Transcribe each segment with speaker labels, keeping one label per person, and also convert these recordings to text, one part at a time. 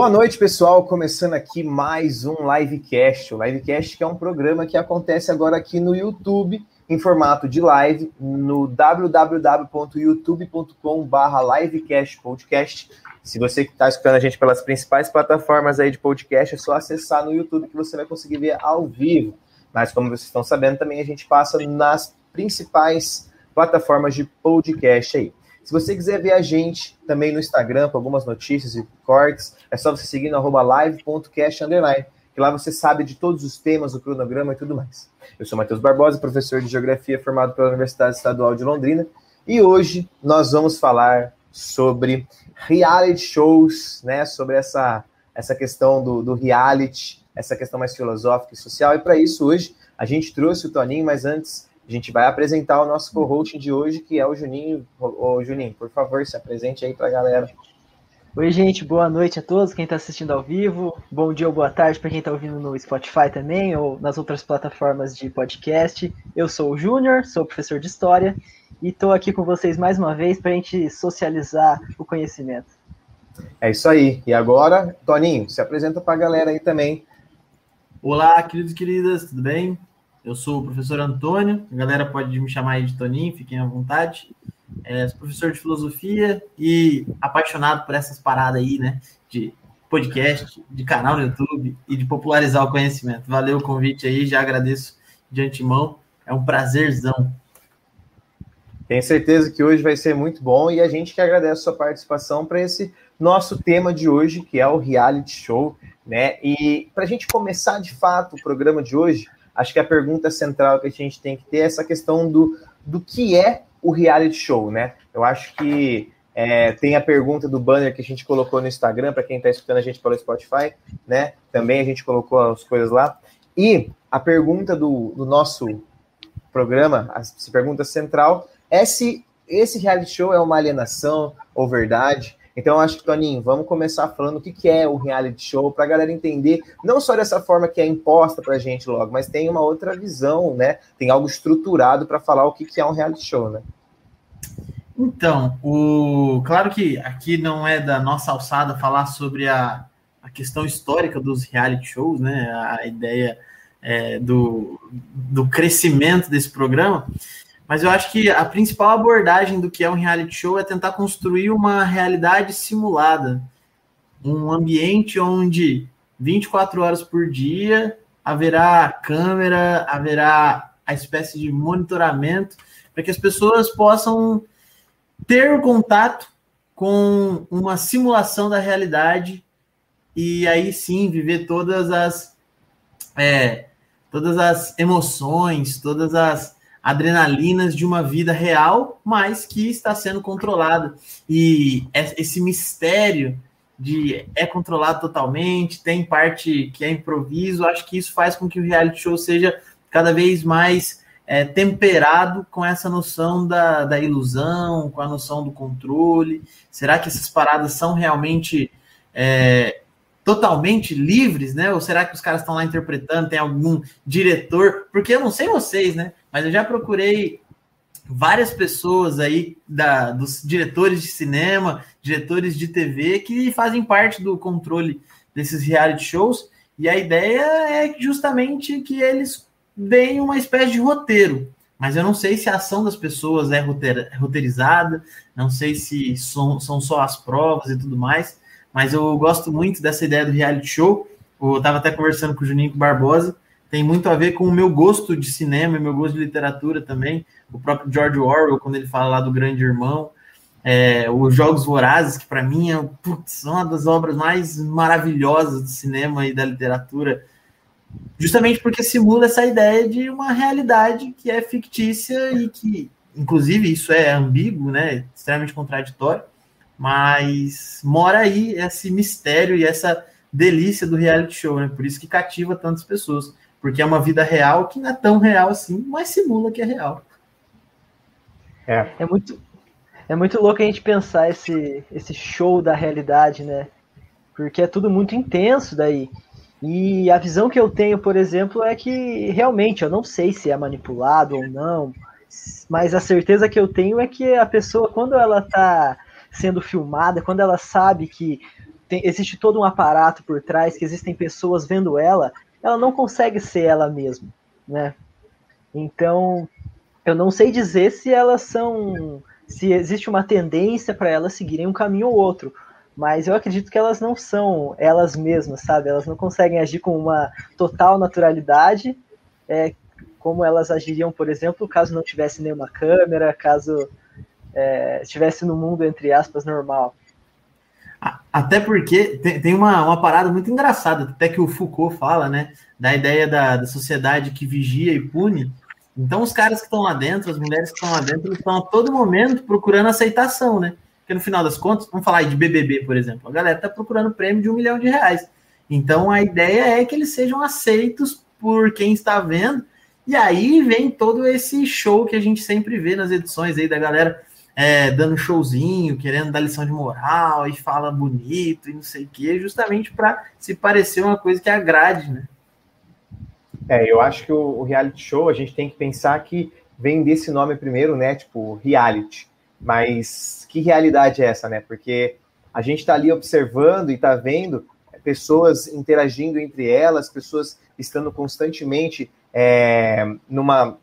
Speaker 1: Boa noite, pessoal. Começando aqui mais um livecast. O livecast que é um programa que acontece agora aqui no YouTube em formato de live no www.youtube.com/livecastpodcast. Se você está escutando a gente pelas principais plataformas aí de podcast, é só acessar no YouTube que você vai conseguir ver ao vivo. Mas como vocês estão sabendo, também a gente passa nas principais plataformas de podcast aí. Se você quiser ver a gente também no Instagram com algumas notícias e cortes, é só você seguir no arroba live.cast que lá você sabe de todos os temas, o cronograma e tudo mais. Eu sou Matheus Barbosa, professor de Geografia formado pela Universidade Estadual de Londrina, e hoje nós vamos falar sobre reality shows, né, sobre essa, essa questão do, do reality, essa questão mais filosófica e social, e para isso hoje a gente trouxe o Toninho, mas antes a gente vai apresentar o nosso co-host de hoje, que é o Juninho. Ô, Juninho, por favor, se apresente aí para a galera.
Speaker 2: Oi, gente, boa noite a todos, quem está assistindo ao vivo. Bom dia ou boa tarde para quem está ouvindo no Spotify também ou nas outras plataformas de podcast. Eu sou o Júnior, sou professor de História e estou aqui com vocês mais uma vez para a gente socializar o conhecimento.
Speaker 1: É isso aí. E agora, Toninho, se apresenta para a galera aí também.
Speaker 3: Olá, queridos e queridas, tudo bem? Eu sou o professor Antônio, a galera pode me chamar aí de Toninho, fiquem à vontade. É, sou professor de filosofia e apaixonado por essas paradas aí, né? De podcast, de canal no YouTube e de popularizar o conhecimento. Valeu o convite aí, já agradeço de antemão. É um prazerzão.
Speaker 1: Tenho certeza que hoje vai ser muito bom e a gente que agradece a sua participação para esse nosso tema de hoje, que é o reality show, né? E para a gente começar de fato o programa de hoje, acho que a pergunta central que a gente tem que ter é essa questão do, do que é o reality show, né? Eu acho que é, tem a pergunta do banner que a gente colocou no Instagram, para quem está escutando a gente pelo Spotify, né? Também a gente colocou as coisas lá. E a pergunta do, do nosso programa, a pergunta central, é se esse reality show é uma alienação ou verdade. Então, acho que, Toninho, vamos começar falando o que, que é o reality show, para a galera entender, não só dessa forma que é imposta para a gente logo, mas tem uma outra visão, né? Tem algo estruturado para falar o que, que é um reality show, né?
Speaker 3: Então, o claro que aqui não é da nossa alçada falar sobre a, a questão histórica dos reality shows, né? A ideia é, do, do crescimento desse programa, mas eu acho que a principal abordagem do que é um reality show é tentar construir uma realidade simulada, um ambiente onde 24 horas por dia haverá câmera, haverá a espécie de monitoramento para que as pessoas possam ter o contato com uma simulação da realidade e aí sim viver todas as é, todas as emoções, todas as adrenalinas de uma vida real, mas que está sendo controlada. E esse mistério de é controlado totalmente, tem parte que é improviso, acho que isso faz com que o reality show seja cada vez mais é, temperado com essa noção da, da ilusão, com a noção do controle. Será que essas paradas são realmente é, totalmente livres, né? Ou será que os caras estão lá interpretando, tem algum diretor? Porque eu não sei vocês, né? Mas eu já procurei várias pessoas aí da, dos diretores de cinema, diretores de TV que fazem parte do controle desses reality shows. E a ideia é justamente que eles deem uma espécie de roteiro. Mas eu não sei se a ação das pessoas é roteirizada, não sei se são, são só as provas e tudo mais mas eu gosto muito dessa ideia do reality show. Eu estava até conversando com o Juninho Barbosa, tem muito a ver com o meu gosto de cinema e meu gosto de literatura também. O próprio George Orwell, quando ele fala lá do Grande Irmão, é, os Jogos Vorazes, que para mim é putz, uma das obras mais maravilhosas do cinema e da literatura, justamente porque simula essa ideia de uma realidade que é fictícia e que, inclusive, isso é ambíguo, né, extremamente contraditório, mas mora aí esse mistério e essa delícia do reality show, né? Por isso que cativa tantas pessoas, porque é uma vida real que não é tão real assim, mas simula que é real.
Speaker 2: É, é muito é muito louco a gente pensar esse esse show da realidade, né? Porque é tudo muito intenso daí. E a visão que eu tenho, por exemplo, é que realmente eu não sei se é manipulado ou não, mas a certeza que eu tenho é que a pessoa, quando ela tá sendo filmada, quando ela sabe que tem, existe todo um aparato por trás, que existem pessoas vendo ela, ela não consegue ser ela mesma, né? Então, eu não sei dizer se elas são. se existe uma tendência para elas seguirem um caminho ou outro. Mas eu acredito que elas não são elas mesmas, sabe? Elas não conseguem agir com uma total naturalidade, é, como elas agiriam, por exemplo, caso não tivesse nenhuma câmera, caso é, estivesse no mundo, entre aspas, normal.
Speaker 3: Até porque tem, tem uma, uma parada muito engraçada, até que o Foucault fala, né? Da ideia da, da sociedade que vigia e pune. Então, os caras que estão lá dentro, as mulheres que estão lá dentro, estão a todo momento procurando aceitação, né? Porque no final das contas, vamos falar de BBB, por exemplo, a galera está procurando prêmio de um milhão de reais. Então, a ideia é que eles sejam aceitos por quem está vendo. E aí vem todo esse show que a gente sempre vê nas edições aí da galera é, dando showzinho, querendo dar lição de moral e fala bonito e não sei o quê, justamente para se parecer uma coisa que agrade, né?
Speaker 1: É, eu acho que o, o, reality show a gente tem que pensar que vem desse nome primeiro, né? Tipo, reality. Mas que realidade é essa, né? Porque a gente está ali observando e está vendo pessoas interagindo entre elas, pessoas estando constantemente é, numa,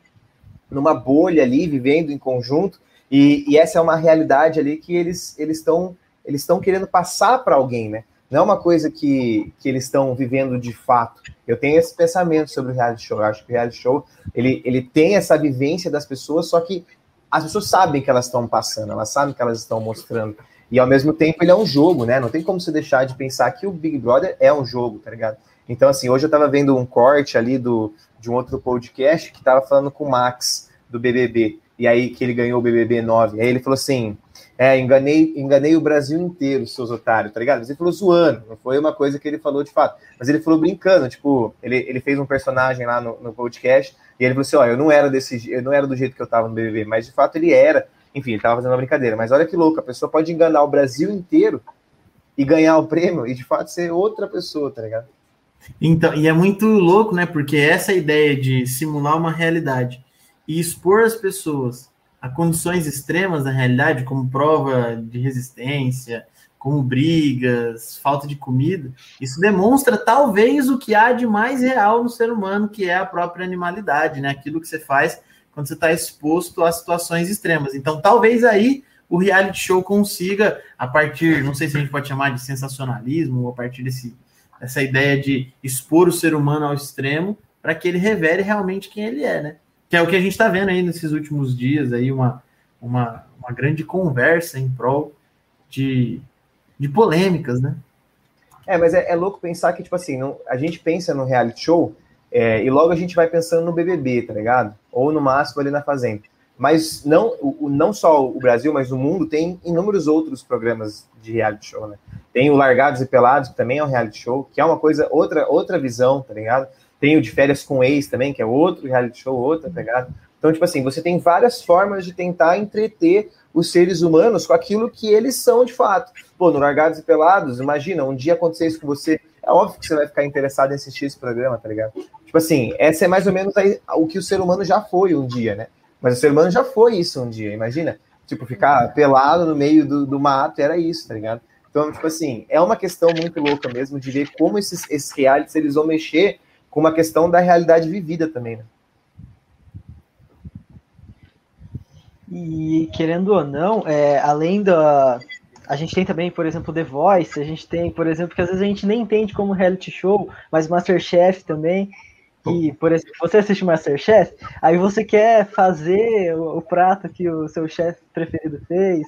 Speaker 1: numa bolha ali, vivendo em conjunto, e, e, essa é uma realidade ali que eles estão eles estão querendo passar para alguém, né? Não é uma coisa que, que eles estão vivendo de fato. Eu tenho esse pensamento sobre o reality show. Eu acho que o reality show ele, ele tem essa vivência das pessoas, só que as pessoas sabem que elas estão passando, elas sabem que elas estão mostrando. E ao mesmo tempo ele é um jogo, né? Não tem como você deixar de pensar que o Big Brother é um jogo, tá ligado? Então, assim, hoje eu tava vendo um corte ali do, de um outro podcast que tava falando com o Max do BBB e aí que ele ganhou o BBB 9. Aí ele falou assim: é, enganei, enganei o Brasil inteiro, seus otários, tá ligado? Mas ele falou zoando, não foi uma coisa que ele falou de fato. Mas ele falou brincando, tipo, ele, ele fez um personagem lá no, no podcast e ele falou assim: ó, eu não era desse eu não era do jeito que eu tava no BBB, mas de fato ele era. Enfim, ele tava fazendo uma brincadeira. Mas olha que louco, a pessoa pode enganar o Brasil inteiro e ganhar o prêmio e de fato ser outra pessoa, tá ligado?
Speaker 3: Então, e é muito louco, né? Porque essa ideia de simular uma realidade e expor as pessoas a condições extremas na realidade, como prova de resistência, como brigas, falta de comida, isso demonstra talvez o que há de mais real no ser humano, que é a própria animalidade, né? Aquilo que você faz quando você está exposto a situações extremas. Então, talvez aí o reality show consiga, a partir, não sei se a gente pode chamar de sensacionalismo, ou a partir desse, dessa ideia de expor o ser humano ao extremo, para que ele revele realmente quem ele é, né? Que é o que a gente está vendo aí nesses últimos dias, aí uma, uma, uma grande conversa em prol de, de polêmicas, né?
Speaker 1: É, mas é, é louco pensar que, tipo assim, não, a gente pensa no reality show é, e logo a gente vai pensando no BBB, tá ligado? Ou no máximo ali na Fazenda. Mas não, o, não só o Brasil, mas o mundo tem inúmeros outros programas de reality show, né? Tem o Largados e Pelados, que também é um reality show, que é uma coisa, outra, outra visão, tá ligado? Tem o de férias com ex também, que é outro reality show, outra pegada. Então, tipo assim, você tem várias formas de tentar entreter os seres humanos com aquilo que eles são de fato. Pô, no Largados e Pelados, imagina, um dia acontecer isso com você, é óbvio que você vai ficar interessado em assistir esse programa, tá ligado? Tipo assim, essa é mais ou menos aí, o que o ser humano já foi um dia, né? Mas o ser humano já foi isso um dia, imagina. Tipo, ficar pelado no meio do, do mato, era isso, tá ligado? Então, tipo assim, é uma questão muito louca mesmo de ver como esses, esses realities eles vão mexer com uma questão da realidade vivida também, né?
Speaker 2: E querendo ou não, é, além da. A gente tem também, por exemplo, The Voice, a gente tem, por exemplo, que às vezes a gente nem entende como reality show, mas Masterchef também. E, por exemplo, você assiste Masterchef, aí você quer fazer o, o prato que o seu chefe preferido fez,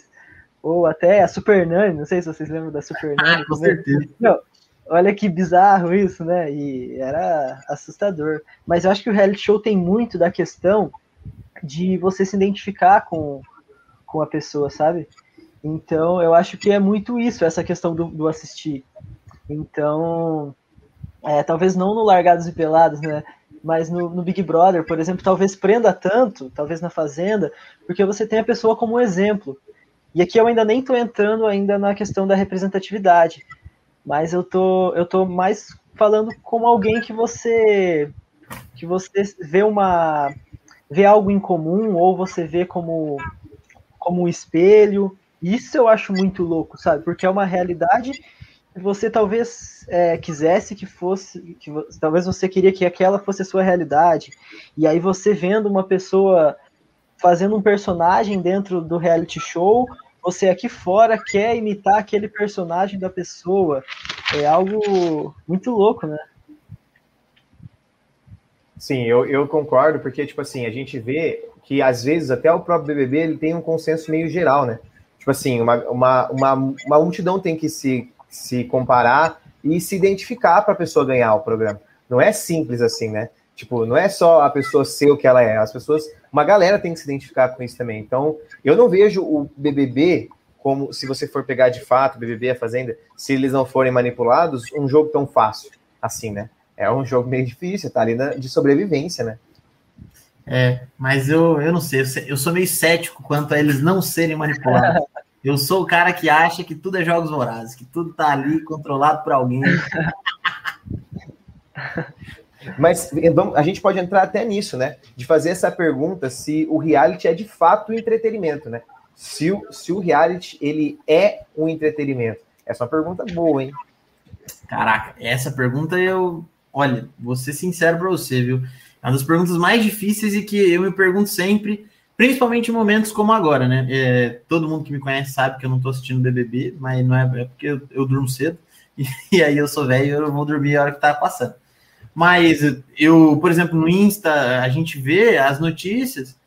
Speaker 2: ou até a Super Nani, não sei se vocês lembram da Super Nani.
Speaker 3: Ah, com certeza.
Speaker 2: Não, Olha que bizarro isso, né? E era assustador. Mas eu acho que o reality show tem muito da questão de você se identificar com, com a pessoa, sabe? Então eu acho que é muito isso, essa questão do, do assistir. Então, é, talvez não no Largados e Pelados, né? Mas no, no, Big Brother, por exemplo, talvez prenda tanto, talvez na Fazenda, porque você tem a pessoa como exemplo. E aqui eu ainda nem estou entrando ainda na questão da representatividade mas eu tô, eu tô mais falando como alguém que você que você vê uma vê algo em comum ou você vê como como um espelho. Isso eu acho muito louco, sabe? Porque é uma realidade você talvez é, quisesse que fosse, que talvez você queria que aquela fosse a sua realidade, e aí você vendo uma pessoa fazendo um personagem dentro do reality show, você aqui fora quer imitar aquele personagem da pessoa. É algo muito louco, né?
Speaker 1: Sim, eu, eu concordo, porque, tipo assim, a gente vê que às vezes até o próprio BBB ele tem um consenso meio geral, né? Tipo assim, uma, uma, uma, uma multidão tem que se se comparar e se identificar para a pessoa ganhar o programa. Não é simples assim, né? Tipo, não é só a pessoa ser o que ela é, as pessoas, uma galera tem que se identificar com isso também. Então, eu não vejo o BBB como, se você for pegar de fato o BBB, a Fazenda, se eles não forem manipulados, um jogo tão fácil assim, né? É um jogo meio difícil, tá ali na, de sobrevivência, né?
Speaker 3: É, mas eu, eu não sei, eu sou meio cético quanto a eles não serem manipulados. Eu sou o cara que acha que tudo é jogos vorazes, que tudo tá ali controlado por alguém.
Speaker 1: Mas a gente pode entrar até nisso, né? De fazer essa pergunta se o reality é de fato entretenimento, né? Se o, se o reality ele é um entretenimento. Essa é uma pergunta boa, hein?
Speaker 3: Caraca, essa pergunta eu. Olha, vou ser sincero para você, viu? É uma das perguntas mais difíceis e que eu me pergunto sempre Principalmente em momentos como agora, né? É, todo mundo que me conhece sabe que eu não estou assistindo BBB, mas não é, é porque eu, eu, durmo cedo e, e aí eu sou velho e eu vou dormir a hora que tá passando. Mas eu, por exemplo, no Insta, a gente vê as notícias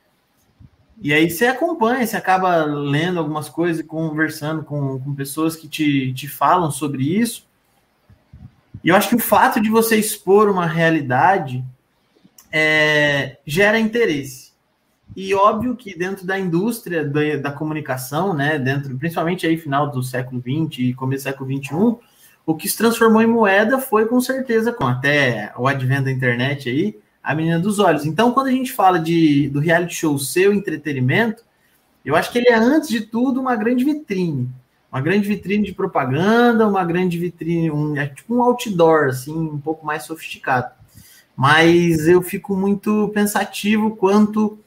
Speaker 3: e aí você acompanha, você acaba lendo algumas coisas e conversando com, com pessoas que te, te falam sobre isso. E eu acho que o fato de você expor uma realidade é, gera interesse. E óbvio que dentro da indústria da, da, comunicação, né, dentro, principalmente aí final do século XX e começo do século XXI, o que se transformou em moeda foi com certeza, com até o advento da internet aí, a menina dos olhos. Então, quando a gente fala de, do reality show seu entretenimento, eu acho que ele é, antes de tudo, uma grande vitrine. Uma grande vitrine de propaganda, uma grande vitrine, um, é tipo um outdoor, assim, um pouco mais sofisticado. Mas eu fico muito pensativo quanto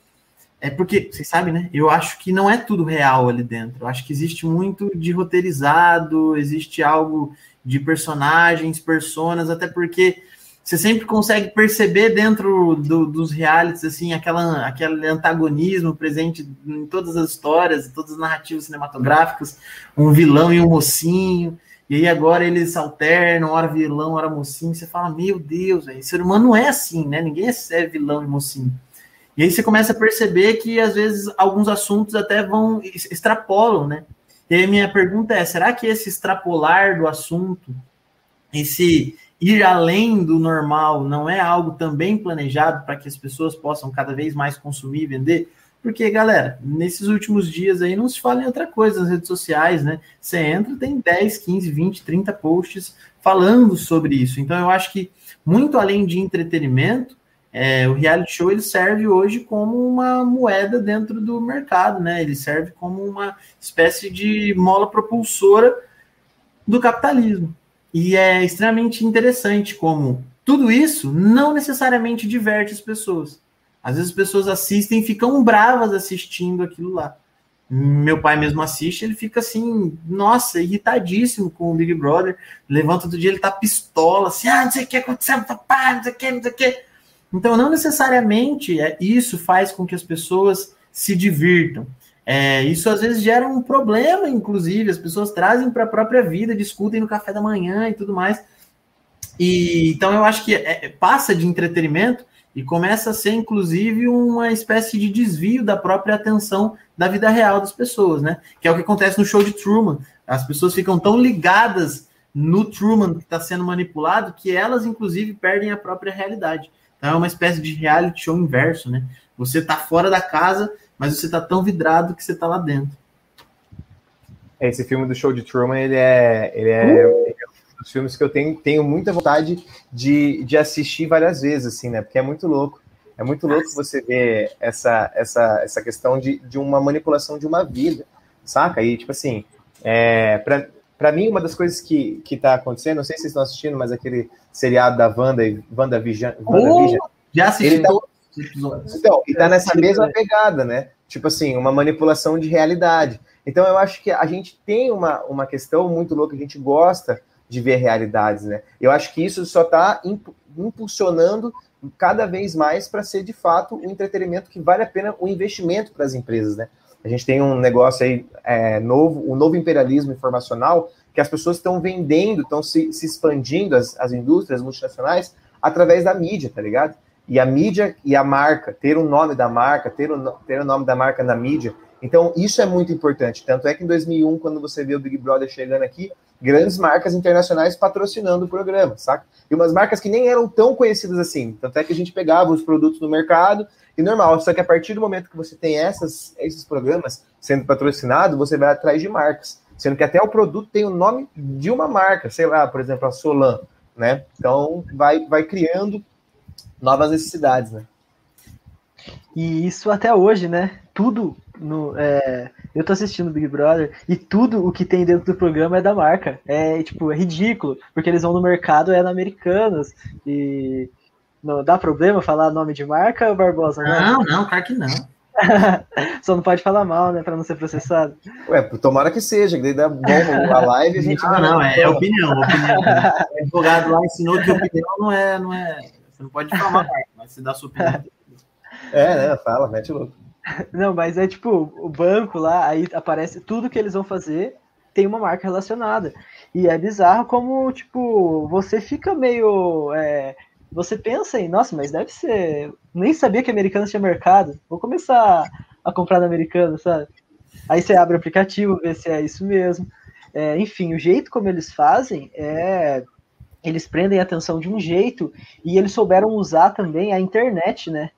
Speaker 3: é porque, vocês sabem, né? Eu acho que não é tudo real ali dentro. Eu acho que existe muito de roteirizado, existe algo de personagens, personas, até porque você sempre consegue perceber dentro do, dos realities, assim, aquela, aquele antagonismo presente em todas as histórias, todas as narrativas cinematográficas, um vilão e um mocinho, e aí agora eles alternam, hora vilão, hora mocinho, você fala, meu Deus, véio, ser humano não é assim, né? Ninguém é vilão e mocinho. E aí você começa a perceber que às vezes alguns assuntos até vão extrapolam, né? E aí minha pergunta é: será que esse extrapolar do assunto, esse ir além do normal, não é algo também planejado para que as pessoas possam cada vez mais consumir e vender? Porque, galera, nesses últimos dias aí não se fala em outra coisa nas redes sociais, né? Você entra, tem 10, 15, 20, 30 posts falando sobre isso. Então, eu acho que, muito além de entretenimento, é, o reality show ele serve hoje como uma moeda dentro do mercado, né? Ele serve como uma espécie de mola propulsora do capitalismo. E é extremamente interessante como tudo isso não necessariamente diverte as pessoas. Às vezes as pessoas assistem e ficam bravas assistindo aquilo lá. Meu pai mesmo assiste, ele fica assim, nossa, irritadíssimo com o Big Brother. Levanta do dia, ele tá pistola, assim, ah, não sei o que aconteceu, papai, não sei o que, não sei o que. Então, não necessariamente é, isso faz com que as pessoas se divirtam. É, isso às vezes gera um problema, inclusive, as pessoas trazem para a própria vida, discutem no café da manhã e tudo mais. E então eu acho que é, é, passa de entretenimento e começa a ser, inclusive, uma espécie de desvio da própria atenção da vida real das pessoas, né? Que é o que acontece no show de Truman. As pessoas ficam tão ligadas no Truman que está sendo manipulado que elas, inclusive, perdem a própria realidade. Então é uma espécie de reality show inverso, né? Você tá fora da casa, mas você tá tão vidrado que você tá lá dentro.
Speaker 1: Esse filme do show de Truman, ele é, ele é, uh! ele é um dos filmes que eu tenho, tenho muita vontade de, de assistir várias vezes, assim, né? Porque é muito louco. É muito louco você ver essa, essa, essa questão de, de uma manipulação de uma vida, saca? E, tipo assim, é, pra, para mim, uma das coisas que, que tá acontecendo, não sei se vocês estão assistindo, mas aquele seriado da Wanda, Wanda Vision. Wanda
Speaker 3: oh, já assisti tá,
Speaker 1: Então, e tá nessa mesma pegada, né? Tipo assim, uma manipulação de realidade. Então, eu acho que a gente tem uma, uma questão muito louca, a gente gosta de ver realidades, né? Eu acho que isso só está impulsionando cada vez mais para ser de fato o um entretenimento que vale a pena o investimento para as empresas, né? A gente tem um negócio aí é, novo, o um novo imperialismo informacional, que as pessoas estão vendendo, estão se, se, expandindo, as, as indústrias multinacionais, através da mídia, tá ligado? E a mídia e a marca, ter o nome da marca, ter o, ter o nome da marca na mídia. Então, isso é muito importante. Tanto é que em 2001, quando você vê o Big Brother chegando aqui, grandes marcas internacionais patrocinando o programa, saca? E umas marcas que nem eram tão conhecidas assim. Tanto é que a gente pegava os produtos no mercado e normal. Só que a partir do momento que você tem essas, esses programas sendo patrocinados, você vai atrás de marcas. Sendo que até o produto tem o nome de uma marca, sei lá, por exemplo, a Solan, né? Então vai, vai criando novas necessidades, né?
Speaker 2: E isso até hoje, né? Tudo no, é, eu tô assistindo Big Brother e tudo o que tem dentro do programa é da marca. É tipo, é ridículo, porque eles vão no mercado, é na Americanas. E não dá problema falar nome de marca, Barbosa?
Speaker 3: Não, não, não claro que não.
Speaker 2: Só não pode falar mal, né, para não ser processado.
Speaker 1: Ué, tomara que seja, que daí dá bom a live a gente.
Speaker 3: Não, não, é, é opinião, opinião. O advogado lá ensinou que opinião não é, não é. Você não pode falar, mas você dá sua opinião.
Speaker 1: É, né? Fala, mete louco.
Speaker 2: Não, mas é tipo, o banco lá, aí aparece tudo que eles vão fazer, tem uma marca relacionada. E é bizarro como, tipo, você fica meio. É, você pensa em, nossa, mas deve ser. Nem sabia que americano tinha mercado. Vou começar a comprar no americano, sabe? Aí você abre o aplicativo, vê se é isso mesmo. É, enfim, o jeito como eles fazem é. Eles prendem a atenção de um jeito e eles souberam usar também a internet, né?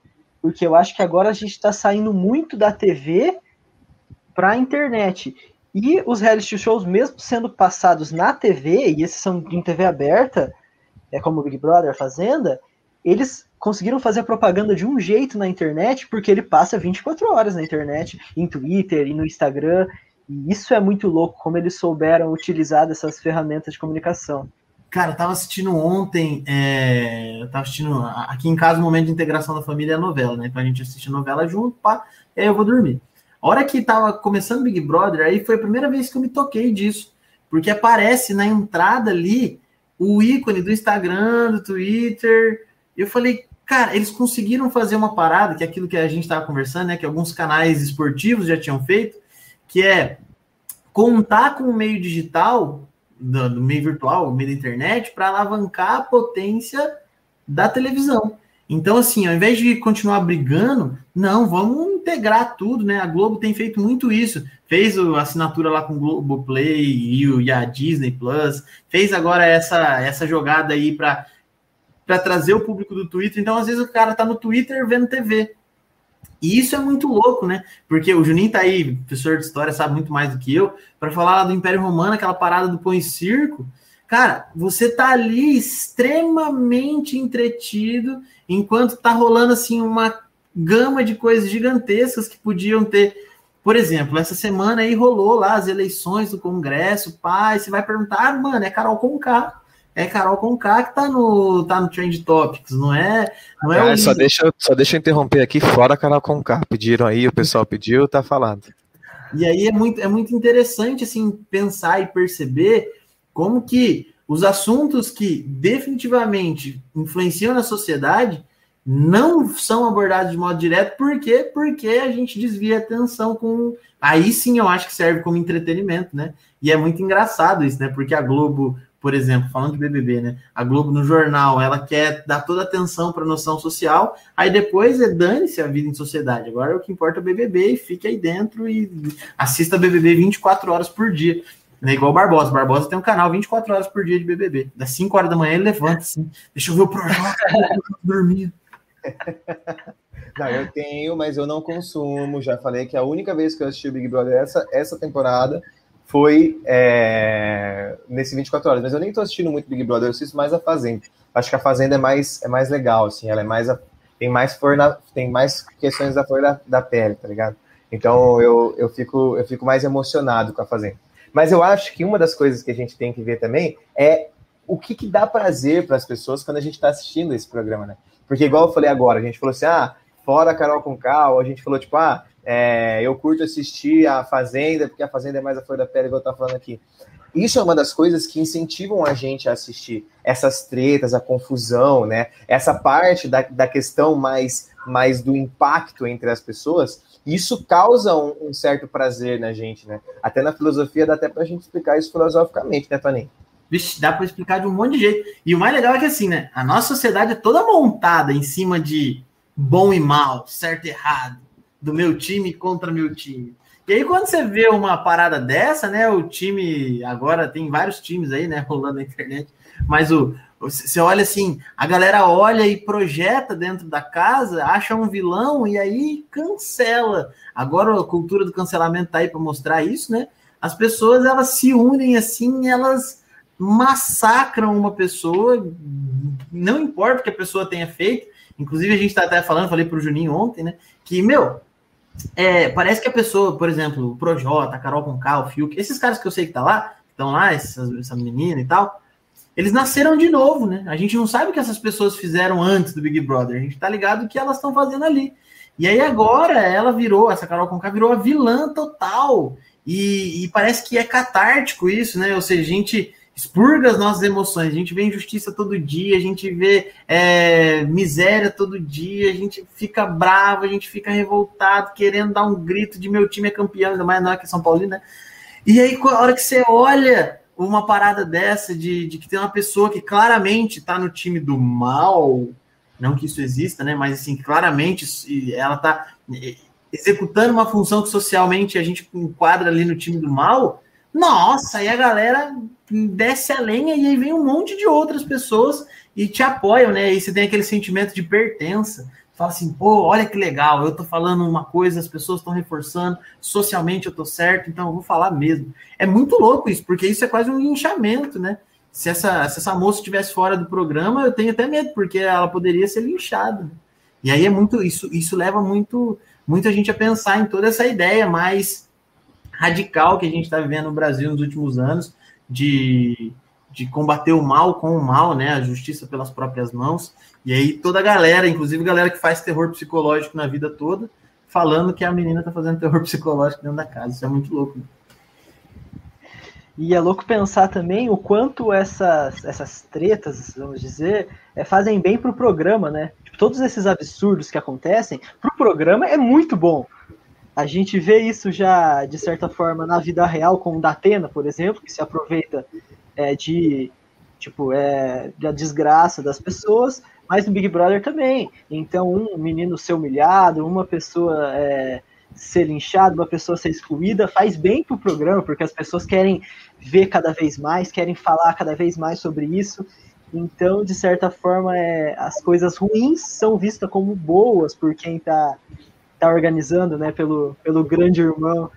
Speaker 2: Porque eu acho que agora a gente está saindo muito da TV para a internet. E os reality shows, mesmo sendo passados na TV, e esses são em TV aberta, é como o Big Brother, Fazenda, eles conseguiram fazer propaganda de um jeito na internet, porque ele passa 24 horas na internet, em Twitter e no Instagram. E isso é muito louco, como eles souberam utilizar dessas ferramentas de comunicação.
Speaker 3: Cara, eu tava assistindo ontem, é, eu tava assistindo aqui em casa o momento de integração da família é a novela, né? Então a gente assiste a novela junto, pá, e aí eu vou dormir. A hora que tava começando Big Brother, aí foi a primeira vez que eu me toquei disso, porque aparece na entrada ali o ícone do Instagram, do Twitter. Eu falei, cara, eles conseguiram fazer uma parada, que é aquilo que a gente tava conversando, né? Que alguns canais esportivos já tinham feito, que é contar com o meio digital do, do meio virtual, meio da internet, para alavancar a potência da televisão. Então, assim, ao invés de continuar brigando, não, vamos integrar tudo, né? A Globo tem feito muito isso. Fez a assinatura lá com o Globoplay e, a Disney Plus, fez agora essa, essa jogada aí para trazer o público do Twitter. Então, às vezes, o cara tá no Twitter vendo TV. E isso é muito louco, né? Porque o Juninho tá aí, professor de história, sabe muito mais do que eu, para falar do Império Romano, aquela parada do pão e circo. Cara, você tá ali extremamente entretido, enquanto tá rolando assim uma gama de coisas gigantescas que podiam ter. Por exemplo, essa semana aí rolou lá as eleições do Congresso, pai, você vai perguntar, ah, mano, é Carol Conká é Carol Conká que tá no, tá no Trend Topics, não é? Não é
Speaker 1: ah, só, deixa, só deixa eu interromper aqui, fora Carol Conká. Pediram aí, o pessoal pediu, tá falando.
Speaker 3: E aí é muito, é muito interessante assim, pensar e perceber como que os assuntos que definitivamente influenciam na sociedade não são abordados de modo direto, por quê? Porque a gente desvia a atenção com. Aí sim eu acho que serve como entretenimento, né? E é muito engraçado isso, né? Porque a Globo por exemplo, falando de BBB, né? A Globo no jornal, ela quer dar toda a atenção para a noção social, aí depois é dane-se a vida em sociedade. Agora o que importa é o BBB e fique aí dentro e assista BBB 24 horas por dia. É igual o Barbosa. Barbosa tem um canal 24 horas por dia de BBB. Das 5 horas da manhã ele levanta assim, deixa eu ver o programa, dormindo.
Speaker 1: Não, eu tenho, mas eu não consumo. Já falei que a única vez que eu assisti o Big Brother essa, essa temporada foi é, nesse 24 horas. Mas eu nem tô assistindo muito Big Brother, eu assisto mais a Fazenda. Acho que a Fazenda é mais, é mais legal, assim, ela é mais. A, tem mais flor na, tem mais questões da flor da, da pele, tá ligado? Então eu, eu, fico, eu fico mais emocionado com a Fazenda. Mas eu acho que uma das coisas que a gente tem que ver também é o que, que dá prazer para as pessoas quando a gente está assistindo esse programa, né? Porque, igual eu falei agora, a gente falou assim, ah, fora Carol com Cal, a gente falou, tipo, ah, É, eu curto assistir a Fazenda, porque a Fazenda é mais a flor da pele, igual eu tava falando aqui. Isso é uma das coisas que incentivam a gente a assistir essas tretas, a confusão, né? Essa parte da, da questão mais, mais do impacto entre as pessoas, isso causa um, um certo prazer na gente, né? Até na filosofia dá até pra gente explicar isso filosoficamente, né, Toninho?
Speaker 3: Vixe, dá para explicar de um monte de jeito. E o mais legal é que assim, né? A nossa sociedade é toda montada em cima de bom e mal, certo e errado, do meu time contra meu time. E aí, quando você vê uma parada dessa, né? O time agora tem vários times aí, né? Rolando na internet, mas o você olha assim, a galera olha e projeta dentro da casa, acha um vilão e aí cancela. Agora a cultura do cancelamento tá aí para mostrar isso, né? As pessoas elas se unem assim, elas massacram uma pessoa, não importa o que a pessoa tenha feito. Inclusive, a gente está até falando, falei para o Juninho ontem, né? Que, meu, é, parece que a pessoa, por exemplo, o Projota, a Carol Conká, o Fiuk, esses caras que eu sei que tá lá, estão lá, essa, menina e tal, eles nasceram de novo, né? A gente não sabe o que essas pessoas fizeram antes do Big Brother, a gente tá ligado o que elas estão fazendo ali. E aí agora ela virou, essa Carol Conká virou a vilã total. E, e parece que é catártico isso, né? Ou seja, a gente expurga as nossas emoções. A gente vê injustiça todo dia, a gente vê é, miséria todo dia, a gente fica bravo, a gente fica revoltado, querendo dar um grito de meu time é campeão, ainda mais não é que é São Paulo, né? E aí, a hora que você olha uma parada dessa, de, de que tem uma pessoa que claramente está no time do mal, não que isso exista, né? Mas assim, claramente ela está é, executando uma função que socialmente a gente enquadra ali no time do mal nossa, aí a galera desce a lenha e aí vem um monte de outras pessoas e te apoiam, né? E você tem aquele sentimento de pertença. Fala assim, pô, olha que legal, eu tô falando uma coisa, as pessoas estão reforçando, socialmente eu tô certo, então eu vou falar mesmo. É muito louco isso, porque isso é quase um linchamento, né? Se essa, se essa moça estivesse fora do programa, eu tenho até medo, porque ela poderia ser linchada. E aí é muito, isso, isso leva muito, muita gente a pensar em toda essa ideia mais radical que a gente está vivendo no Brasil nos últimos anos, de, de combater o mal com o mal, né? A justiça pelas próprias mãos. E aí toda a galera, inclusive a galera que faz terror psicológico na vida toda, falando que a menina tá fazendo terror psicológico dentro da casa. Isso é muito louco. Né?
Speaker 2: E é louco pensar também o quanto essas, essas tretas, vamos dizer, é, fazem bem pro programa, né? Tipo, todos esses absurdos que acontecem, pro programa é muito bom. A gente vê isso já, de certa forma, na vida real, com o Datena, por exemplo, que se aproveita é, de, tipo, é, da desgraça das pessoas, mas no Big Brother também. Então, um menino ser humilhado, uma pessoa é, ser linchada, uma pessoa ser excluída, faz bem pro programa, porque as pessoas querem ver cada vez mais, querem falar cada vez mais sobre isso. Então, de certa forma, é, as coisas ruins são vistas como boas por quem está está organizando, né, pelo, pelo grande irmão.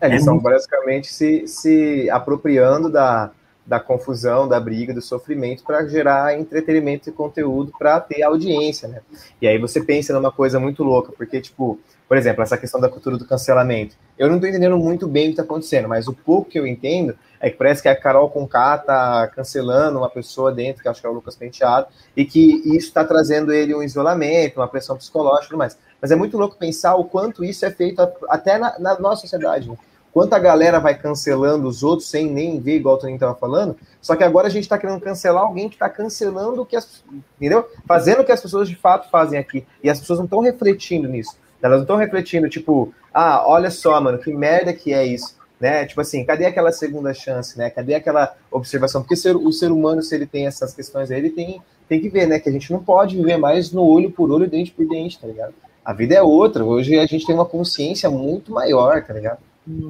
Speaker 1: É, eles estão basicamente se, se apropriando da, da confusão, da briga, do sofrimento para gerar entretenimento e conteúdo para ter audiência, né? E aí você pensa numa coisa muito louca, porque, tipo, por exemplo, essa questão da cultura do cancelamento. Eu não estou entendendo muito bem o que está acontecendo, mas o pouco que eu entendo é que parece que a Carol Conká tá cancelando uma pessoa dentro, que acho que é o Lucas Penteado, e que isso está trazendo ele um isolamento, uma pressão psicológica e tudo mais. Mas é muito louco pensar o quanto isso é feito até na, na nossa sociedade. Né? Quanto a galera vai cancelando os outros sem nem ver, igual o Toninho estava falando, só que agora a gente está querendo cancelar alguém que está cancelando o que as. Entendeu? Fazendo o que as pessoas de fato fazem aqui. E as pessoas não estão refletindo nisso. Elas não estão refletindo, tipo, ah, olha só, mano, que merda que é isso. Né? Tipo assim, cadê aquela segunda chance, né? Cadê aquela observação? Porque ser, o ser humano, se ele tem essas questões aí, ele tem, tem que ver, né? Que a gente não pode viver mais no olho por olho, dente por dente, tá ligado? A vida é outra. Hoje a gente tem uma consciência muito maior, tá ligado?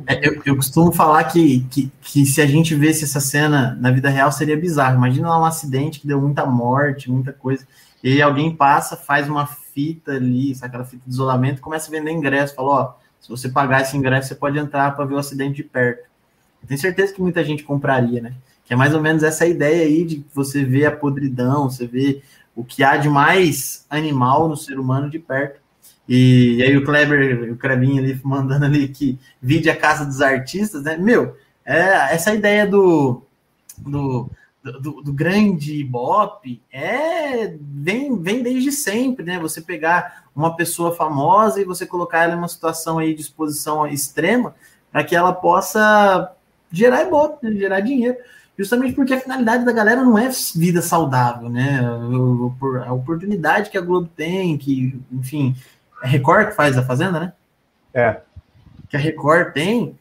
Speaker 3: É, eu, eu, costumo falar que, que, que, se a gente visse essa cena na vida real seria bizarro. Imagina lá um acidente que deu muita morte, muita coisa. E alguém passa, faz uma fita ali, sabe, aquela fita de isolamento, começa a vender ingresso. Falou, ó, se você pagar esse ingresso, você pode entrar para ver o acidente de perto. Eu tenho certeza que muita gente compraria, né? Que é mais ou menos essa ideia aí de você ver a podridão, você vê o que há de mais animal no ser humano de perto. E, e aí o Kleber, o Krebinho ali mandando ali que vide a casa dos artistas, né? Meu, é essa ideia do, do do, do, grande Ibope é vem, vem desde sempre, né? Você pegar uma pessoa famosa e você colocar ela em uma situação aí de exposição extrema para que ela possa gerar Ibope, né? gerar dinheiro. Justamente porque a finalidade da galera não é vida saudável, né? A oportunidade que a Globo tem, que, enfim, a Record que faz a Fazenda, né?
Speaker 1: É.
Speaker 3: Que a Record tem,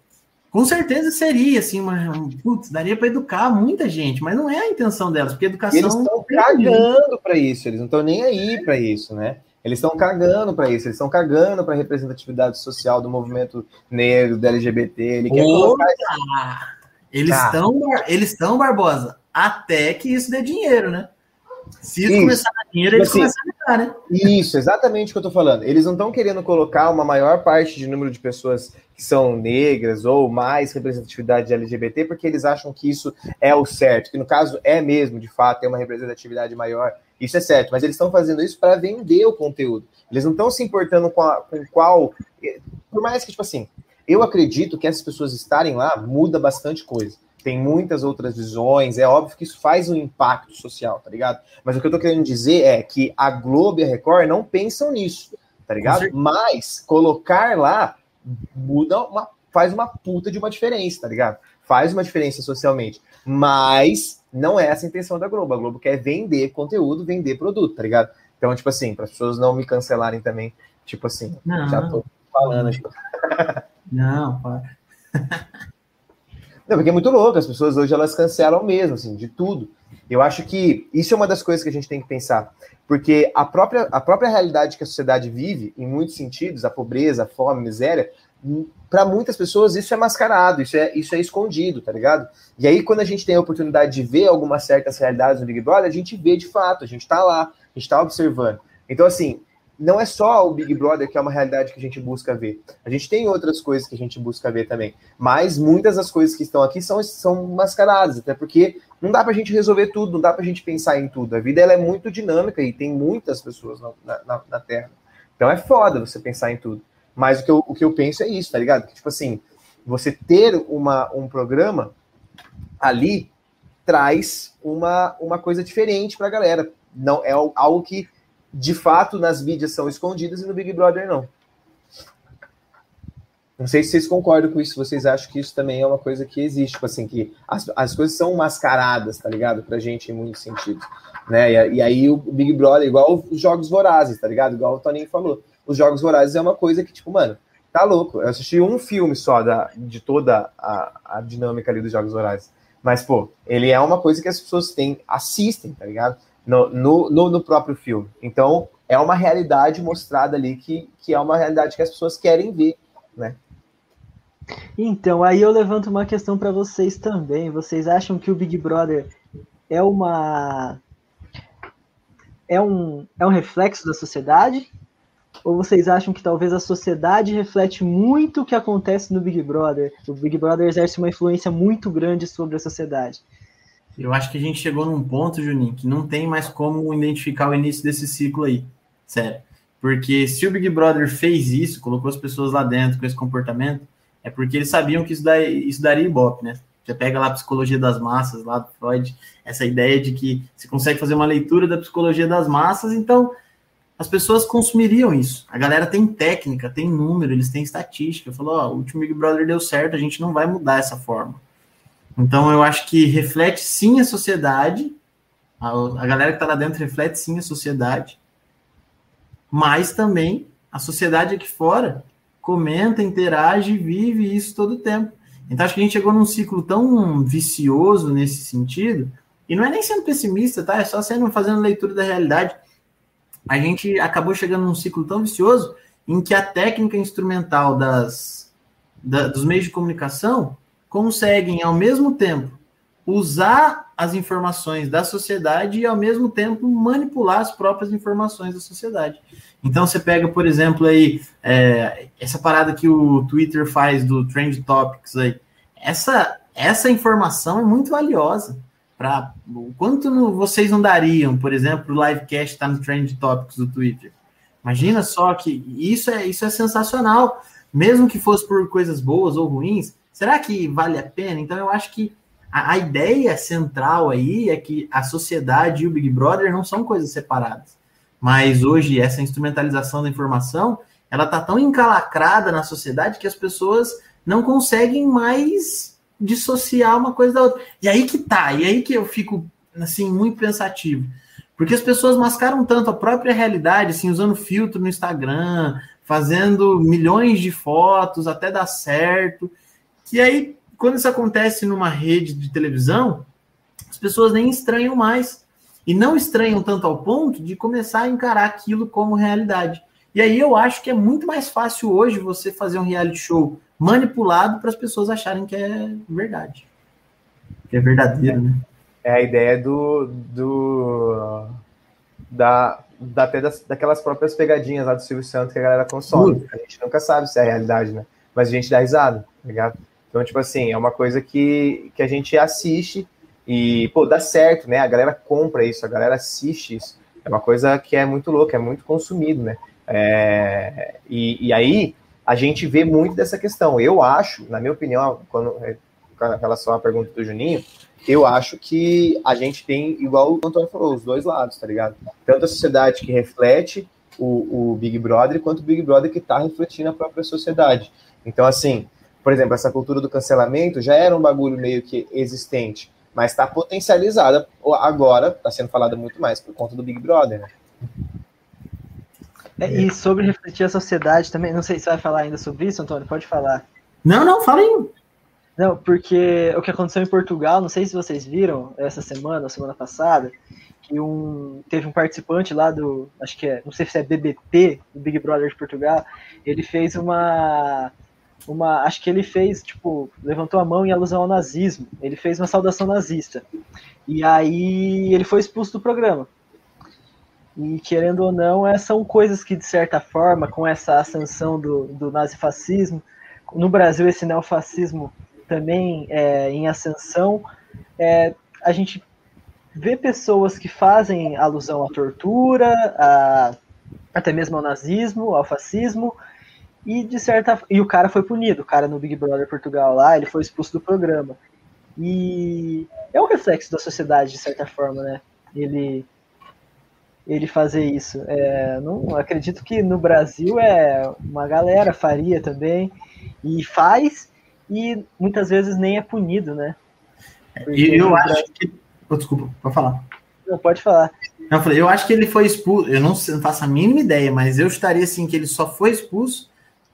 Speaker 3: com certeza seria, assim, uma. Putz, daria para educar muita gente, mas não é a intenção delas, porque educação.
Speaker 1: E eles estão cagando para isso, eles não estão nem aí para isso, né? Eles estão cagando para isso, eles estão cagando para a representatividade social do movimento negro, do LGBT. Ele quer colocar.
Speaker 3: Eles estão, tá. eles estão, Barbosa, até que isso dê dinheiro, né? Se isso, isso. começar a dar dinheiro, eles assim, começam a né?
Speaker 1: Isso, exatamente o que eu tô falando. Eles não estão querendo colocar uma maior parte de número de pessoas que são negras ou mais representatividade de LGBT, porque eles acham que isso é o certo, que no caso é mesmo, de fato, tem uma representatividade maior. Isso é certo, mas eles estão fazendo isso para vender o conteúdo. Eles não estão se importando com, a, com qual. Por mais que, tipo assim, eu acredito que essas pessoas estarem lá muda bastante coisa tem muitas outras visões, é óbvio que isso faz um impacto social, tá ligado? Mas o que eu tô querendo dizer é que a Globo e a Record não pensam nisso, tá ligado? Mas colocar lá muda uma, faz uma puta de uma diferença, tá ligado? Faz uma diferença socialmente. Mas não é essa a intenção da Globo. A Globo quer vender conteúdo, vender produto, tá ligado? Então, tipo assim, para as pessoas não me cancelarem também, tipo assim, não. já tô falando. Tipo...
Speaker 3: Não, para.
Speaker 1: Não, porque é muito louco, as pessoas hoje elas cancelam mesmo, assim, de tudo. Eu acho que isso é uma das coisas que a gente tem que pensar, porque a própria, a própria realidade que a sociedade vive, em muitos sentidos, a pobreza, a fome, a miséria, para muitas pessoas isso é mascarado, isso é, isso é escondido, tá ligado? E aí, quando a gente tem a oportunidade de ver algumas certas realidades no Big Brother, a gente vê de fato, a gente tá lá, a gente tá observando. Então, assim, não é só o Big Brother que é uma realidade que a gente busca ver. A gente tem outras coisas que a gente busca ver também. Mas muitas das coisas que estão aqui são, são mascaradas, até porque não dá pra gente resolver tudo, não dá pra gente pensar em tudo. A vida ela é muito dinâmica e tem muitas pessoas na, na, na Terra. Então é foda você pensar em tudo. Mas o que eu, o que eu penso é isso, tá ligado? Que, tipo assim, você ter uma, um programa ali traz uma, uma coisa diferente pra galera. Não é algo que de fato nas mídias são escondidas e no Big Brother não. Não sei se vocês concordam com isso, vocês acham que isso também é uma coisa que existe, tipo assim, que as, as coisas são mascaradas, tá ligado? Pra gente em muitos sentidos. Né? E, e, aí o Big Brother, igual os jogos vorazes, tá ligado? Igual o Toninho falou. Os jogos vorazes é uma coisa que, tipo, mano, tá louco. Eu assisti um filme só da, de toda a, a dinâmica ali dos jogos vorazes. Mas, pô, ele é uma coisa que as pessoas têm, assistem, tá ligado? No, no, no, próprio filme. Então, é uma realidade mostrada ali que, que é uma realidade que as pessoas querem ver, né?
Speaker 2: Então, aí eu levanto uma questão para vocês também. Vocês acham que o Big Brother é uma é um, é um reflexo da sociedade? Ou vocês acham que talvez a sociedade reflete muito o que acontece no Big Brother? O Big Brother exerce uma influência muito grande sobre a sociedade.
Speaker 3: Eu acho que a gente chegou num ponto, Juninho, que não tem mais como identificar o início desse ciclo aí. Sério. Porque se o Big Brother fez isso, colocou as pessoas lá dentro com esse comportamento, é porque eles sabiam que isso, daí, isso daria ibope, né? Você pega lá a psicologia das massas, lá do Freud, essa ideia de que você consegue fazer uma leitura da psicologia das massas, então as pessoas consumiriam isso. A galera tem técnica, tem número, eles têm estatística. Falou, ó, o último Big Brother deu certo, a gente não vai mudar essa forma. Então, eu acho que reflete sim a sociedade, a, a galera que está lá dentro reflete sim a sociedade, mas também a sociedade aqui fora comenta, interage, vive isso todo o tempo. Então, acho que a gente chegou num ciclo tão vicioso nesse sentido, e não é nem sendo pessimista, tá? É só sendo fazendo leitura da realidade. A gente acabou chegando num ciclo tão vicioso em que a técnica instrumental das, da, dos meios de comunicação conseguem, ao mesmo tempo, usar as informações da sociedade e, ao mesmo tempo, manipular as próprias informações da sociedade. Então, você pega, por exemplo, aí, é, essa parada que o Twitter faz do Trend Topics aí. Essa, essa informação é muito valiosa. Para o quanto no, vocês não dariam, por exemplo, o livecast está no Trend Topics do Twitter. Imagina só que isso é, isso é sensacional. Mesmo que fosse por coisas boas ou ruins, Será que vale a pena? Então, eu acho que a, a, ideia central aí é que a sociedade e o Big Brother não são coisas separadas. Mas hoje essa instrumentalização da informação, ela tá tão encalacrada na sociedade que as pessoas não conseguem mais dissociar uma coisa da outra. E aí que tá, e aí que eu fico assim muito pensativo. Porque as pessoas mascaram tanto a própria realidade, assim, usando filtro no Instagram, fazendo milhões de fotos até dar certo, que aí quando isso acontece numa rede de televisão, as pessoas nem estranham mais. E não estranham tanto ao ponto de começar a encarar aquilo como realidade. E aí eu acho que é muito mais fácil hoje você fazer um reality show manipulado para as pessoas acharem que é verdade. Que é verdadeiro, né?
Speaker 1: É a ideia do. do da, da, até das, daquelas próprias pegadinhas lá do Silvio Santos que a galera consome. A gente nunca sabe se é a realidade, né? Mas a gente dá risada, tá ligado? Então, tipo assim, é uma coisa que, que a gente assiste e, pô, dá certo, né? A galera compra isso, a galera assiste isso. É uma coisa que é muito louca, é muito consumido, né? É, e, e aí a gente vê muito dessa questão. Eu acho, na minha opinião, quando, com relação à pergunta do Juninho, eu acho que a gente tem, igual o Antônio falou, os dois lados, tá ligado? Tanto a sociedade que reflete o, o Big Brother, quanto o Big Brother que tá refletindo a própria sociedade. Então, assim, por exemplo, essa cultura do cancelamento já era um bagulho meio que existente, mas está potencializada agora, está sendo falada muito mais por conta do Big Brother, né?
Speaker 2: É, e sobre refletir a sociedade também, não sei se você vai falar ainda sobre isso, Antônio, pode falar.
Speaker 3: Não, não, fala aí.
Speaker 2: Não, porque o que aconteceu em Portugal, não sei se vocês viram essa semana, ou semana passada, que um, teve um participante lá do, acho que é, não sei se é BBT, do Big Brother de Portugal, ele fez uma uma. Acho que ele fez, tipo, levantou a mão em alusão ao nazismo. Ele fez uma saudação nazista. E aí ele foi expulso do programa. E querendo ou não, é, são coisas que, de certa forma, com essa ascensão do, do nazifascismo, no Brasil esse neofascismo também é, em ascensão, é, a gente vê pessoas que fazem alusão à tortura, a, até mesmo ao nazismo, ao fascismo, e de certa e o cara foi punido, o cara no Big Brother Portugal lá, ele foi expulso do programa. E é um reflexo da sociedade de certa forma, né? Ele ele fazer isso. É, não acredito que no Brasil é uma galera faria também e faz e muitas vezes nem é punido, né?
Speaker 3: E eu acho Brasil... que oh, desculpa, pode falar.
Speaker 2: Não pode falar.
Speaker 3: Eu, falei, eu acho que ele foi expulso. Eu não, não faço a mínima ideia, mas eu estaria assim que ele só foi expulso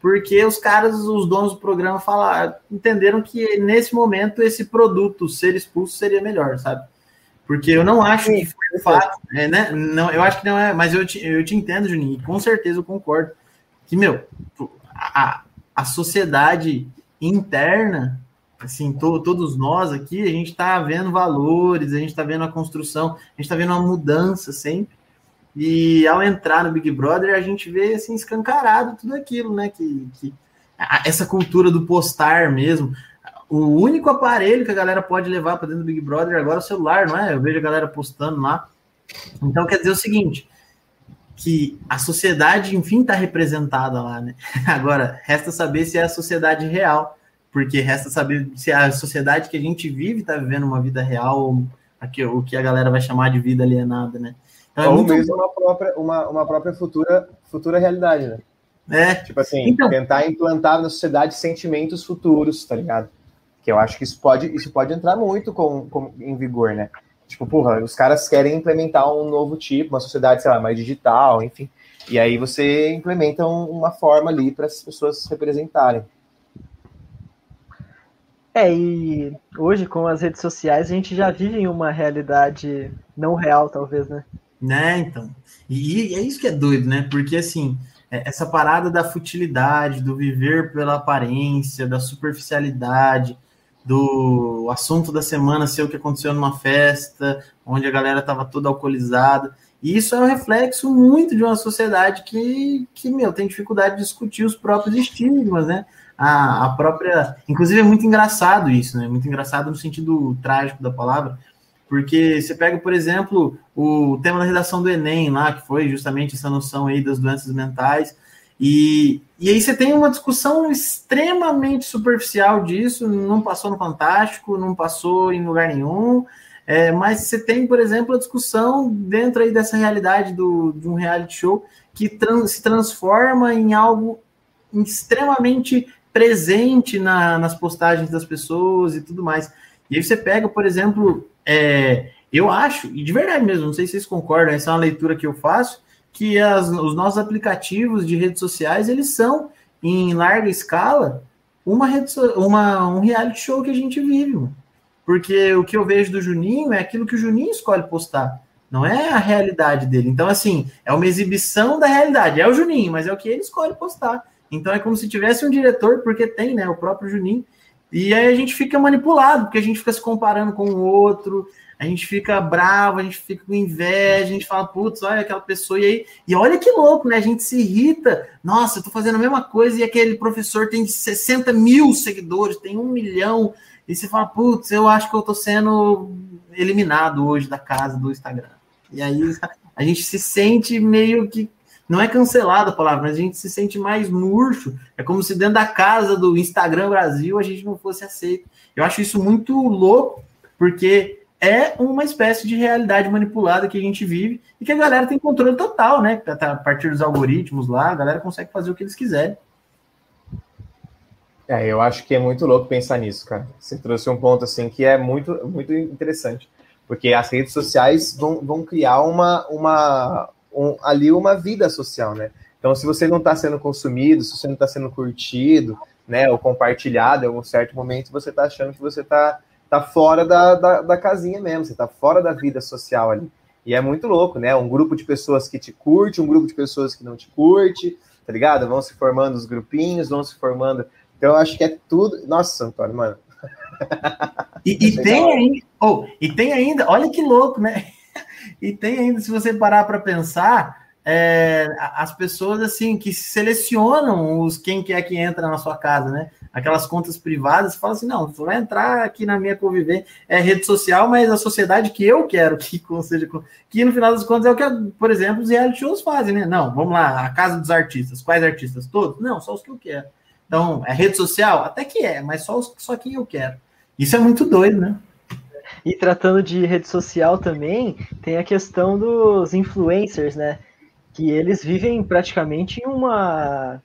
Speaker 3: porque os caras, os donos do programa, falaram, entenderam que nesse momento esse produto ser expulso seria melhor, sabe? Porque eu não acho que foi fato, é, né? Não, eu acho que não é, mas eu te, eu te entendo, Juninho, e com certeza eu concordo. Que, meu, a, a sociedade interna, assim, to, todos nós aqui, a gente está vendo valores, a gente está vendo a construção, a gente está vendo uma mudança sempre. E ao entrar no Big Brother, a gente vê assim escancarado tudo aquilo, né? Que, que essa cultura do postar mesmo. O único aparelho que a galera pode levar para dentro do Big Brother agora é o celular, não é? Eu vejo a galera postando lá. Então quer dizer o seguinte, que a sociedade, enfim, está representada lá, né? Agora, resta saber se é a sociedade real, porque resta saber se a sociedade que a gente vive está vivendo uma vida real, ou o que a galera vai chamar de vida alienada, né?
Speaker 1: É Ou mesmo uma própria, uma, uma própria futura, futura realidade, né?
Speaker 3: É.
Speaker 1: Tipo assim, então... tentar implantar na sociedade sentimentos futuros, tá ligado? Que eu acho que isso pode, isso pode entrar muito com, com, em vigor, né? Tipo, porra, os caras querem implementar um novo tipo, uma sociedade, sei lá, mais digital, enfim. E aí você implementa uma forma ali para as pessoas se representarem.
Speaker 2: É, e hoje com as redes sociais a gente já vive em uma realidade não real, talvez, né?
Speaker 3: Né, então. E, e, é isso que é doido, né? Porque assim, é, essa parada da futilidade, do viver pela aparência, da superficialidade, do assunto da semana ser o que aconteceu numa festa, onde a galera tava toda alcoolizada. E isso é um reflexo muito de uma sociedade que, que meu, tem dificuldade de discutir os próprios estigmas, né? A, a própria. Inclusive, é muito engraçado isso, né? Muito engraçado no sentido trágico da palavra, porque você pega, por exemplo, o tema da redação do Enem lá, que foi justamente essa noção aí das doenças mentais. E, e aí você tem uma discussão extremamente superficial disso, não passou no Fantástico, não passou em lugar nenhum, é, mas você tem, por exemplo, a discussão dentro aí dessa realidade do, de um reality show que trans, se transforma em algo extremamente presente na, nas postagens das pessoas e tudo mais. E aí você pega, por exemplo, é, eu acho, e de verdade mesmo, não sei se vocês concordam, essa é uma leitura que eu faço, que as, os nossos aplicativos de redes sociais, eles são, em larga escala, uma, rede, uma um reality show que a gente vive. Mano. Porque o que eu vejo do Juninho é aquilo que o Juninho escolhe postar. Não é a realidade dele. Então, assim, é uma exibição da realidade. É o Juninho, mas é o que ele escolhe postar. Então é como se tivesse um diretor, porque tem, né? O próprio Juninho. E aí a gente fica manipulado, porque a gente fica se comparando com o outro, a gente fica bravo, a gente fica com inveja, a gente fala, putz, olha aquela pessoa, e aí, e olha que louco, né? A gente se irrita, nossa, eu tô fazendo a mesma coisa e aquele professor tem 60 mil seguidores, tem um milhão, e você fala, putz, eu acho que eu tô sendo eliminado hoje da casa do Instagram. E aí a gente se sente meio que. Não é cancelado a palavra, mas a gente se sente mais murcho. É como se dentro da casa do Instagram Brasil a gente não fosse aceito. Eu acho isso muito louco, porque é uma espécie de realidade manipulada que a gente vive e que a galera tem controle total, né? A partir dos algoritmos lá, a galera consegue fazer o que eles quiserem.
Speaker 1: É, eu acho que é muito louco pensar nisso, cara. Você trouxe um ponto assim que é muito, muito interessante, porque as redes sociais vão, vão criar uma, uma um, ali uma vida social, né? Então, se você não está sendo consumido, se você não está sendo curtido, né, ou compartilhado em algum certo momento, você está achando que você está tá fora da, da, da, casinha mesmo, você está fora da vida social ali. E é muito louco, né? Um grupo de pessoas que te curte, um grupo de pessoas que não te curte, tá ligado? Vão se formando os grupinhos, vão se formando. Então, eu acho que é tudo. Nossa, Antônio, mano.
Speaker 3: E, e tem ainda, oh, e tem ainda, olha que louco, né? E tem ainda, se você parar para pensar, é, as pessoas assim que selecionam os quem quer que entra na sua casa, né? Aquelas contas privadas, fala assim, não, vai entrar aqui na minha convivência, é rede social, mas a sociedade que eu quero que seja, que no final das contas é o que, por exemplo, os reality shows fazem, né? Não, vamos lá, a casa dos artistas, quais artistas? Todos? Não, só os que eu quero. Então, é rede social? Até que é, mas só, só quem eu quero. Isso é muito doido, né?
Speaker 2: E tratando de rede social também, tem a questão dos influencers, né? que eles vivem praticamente em uma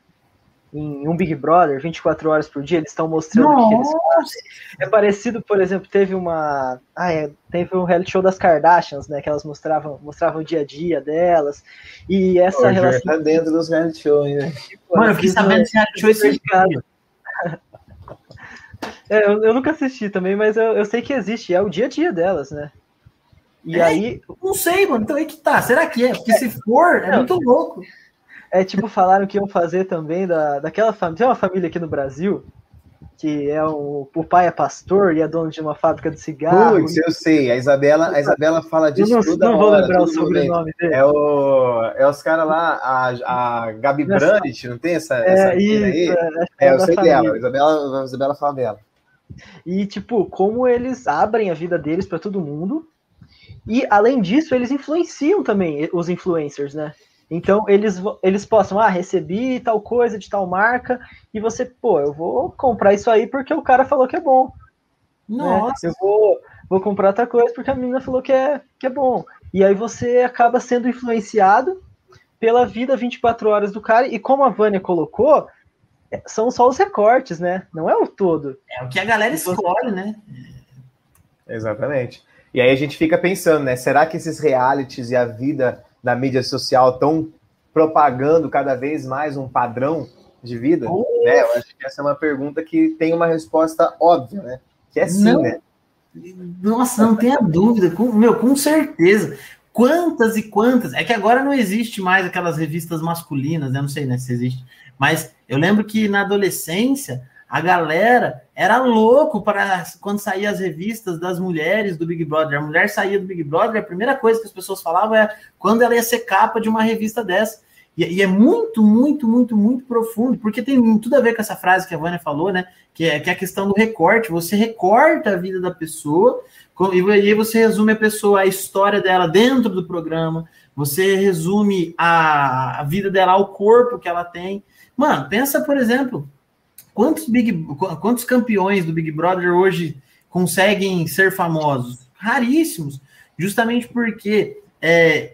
Speaker 2: em um Big Brother 24 horas por dia, eles estão mostrando o que eles fazem. É parecido, por exemplo, teve uma. Ah, é, teve um reality show das Kardashians, né? Que elas mostravam, mostravam o dia a dia delas. E essa Pô, relação.
Speaker 1: Tá dentro dos reality shows, né?
Speaker 3: Mano, eu fiquei sabendo desse reality show esse dia.
Speaker 2: É, eu, eu, nunca assisti também, mas eu, eu sei que existe, é o dia a dia delas, né?
Speaker 3: E é, aí. Não sei, mano. Então aí que tá. Será que é? Porque se for, é muito louco.
Speaker 2: É tipo, falaram que iam fazer também da, daquela família. Tem uma família aqui no Brasil que é o, o pai é pastor e é dono de uma fábrica de cigarro.
Speaker 1: Putz, eu sei. A Isabela, a Isabela fala disso.
Speaker 2: Eu não, não vou hora, lembrar o sobrenome dele.
Speaker 1: É, o, é os caras lá, a, a Gabi Brandt, não tem essa,
Speaker 2: é,
Speaker 1: essa
Speaker 2: isso, aí?
Speaker 1: É, é eu sei família. dela. A Isabela, a Isabela fala dela.
Speaker 2: E, tipo, como eles abrem a vida deles para todo mundo e, além disso, eles influenciam também os influencers, né? Então, eles, eles possam, ah, recebi tal coisa de tal marca, e você, pô, eu vou comprar isso aí porque o cara falou que é bom. Né? Nossa! Né? Eu vou, vou comprar outra coisa porque a menina falou que é, que é bom. E aí você acaba sendo influenciado pela vida 24 horas do cara, e como a Vânia colocou, é, são só os recortes, né? Não é o todo.
Speaker 3: É o que a galera escolhe, né?
Speaker 1: Exatamente. E aí a gente fica pensando, né? Será que esses realities e a vida da mídia social estão propagando cada vez mais um padrão de vida? Uh! Né? Eu acho que essa é uma pergunta que tem uma resposta óbvia, né? Que é sim, não. né?
Speaker 3: Nossa, não tenha dúvida, com, meu, com certeza. Quantas e quantas. É que agora não existe mais aquelas revistas masculinas, né? Não sei né, se existe. Mas eu lembro que na adolescência a galera era louco para quando saía as revistas das mulheres do Big Brother. A mulher saía do Big Brother, a primeira coisa que as pessoas falavam é quando ela ia ser capa de uma revista dessa. E, e, é muito, muito, muito, muito profundo, porque tem tudo a ver com essa frase que a Vânia falou, né? Que é, que é a questão do recorte. Você recorta a vida da pessoa e aí você resume a pessoa, a história dela dentro do programa, você resume a, a vida dela ao corpo que ela tem. Mano, pensa, por exemplo, quantos, Big, quantos campeões do Big Brother hoje conseguem ser famosos? Raríssimos. Justamente porque é,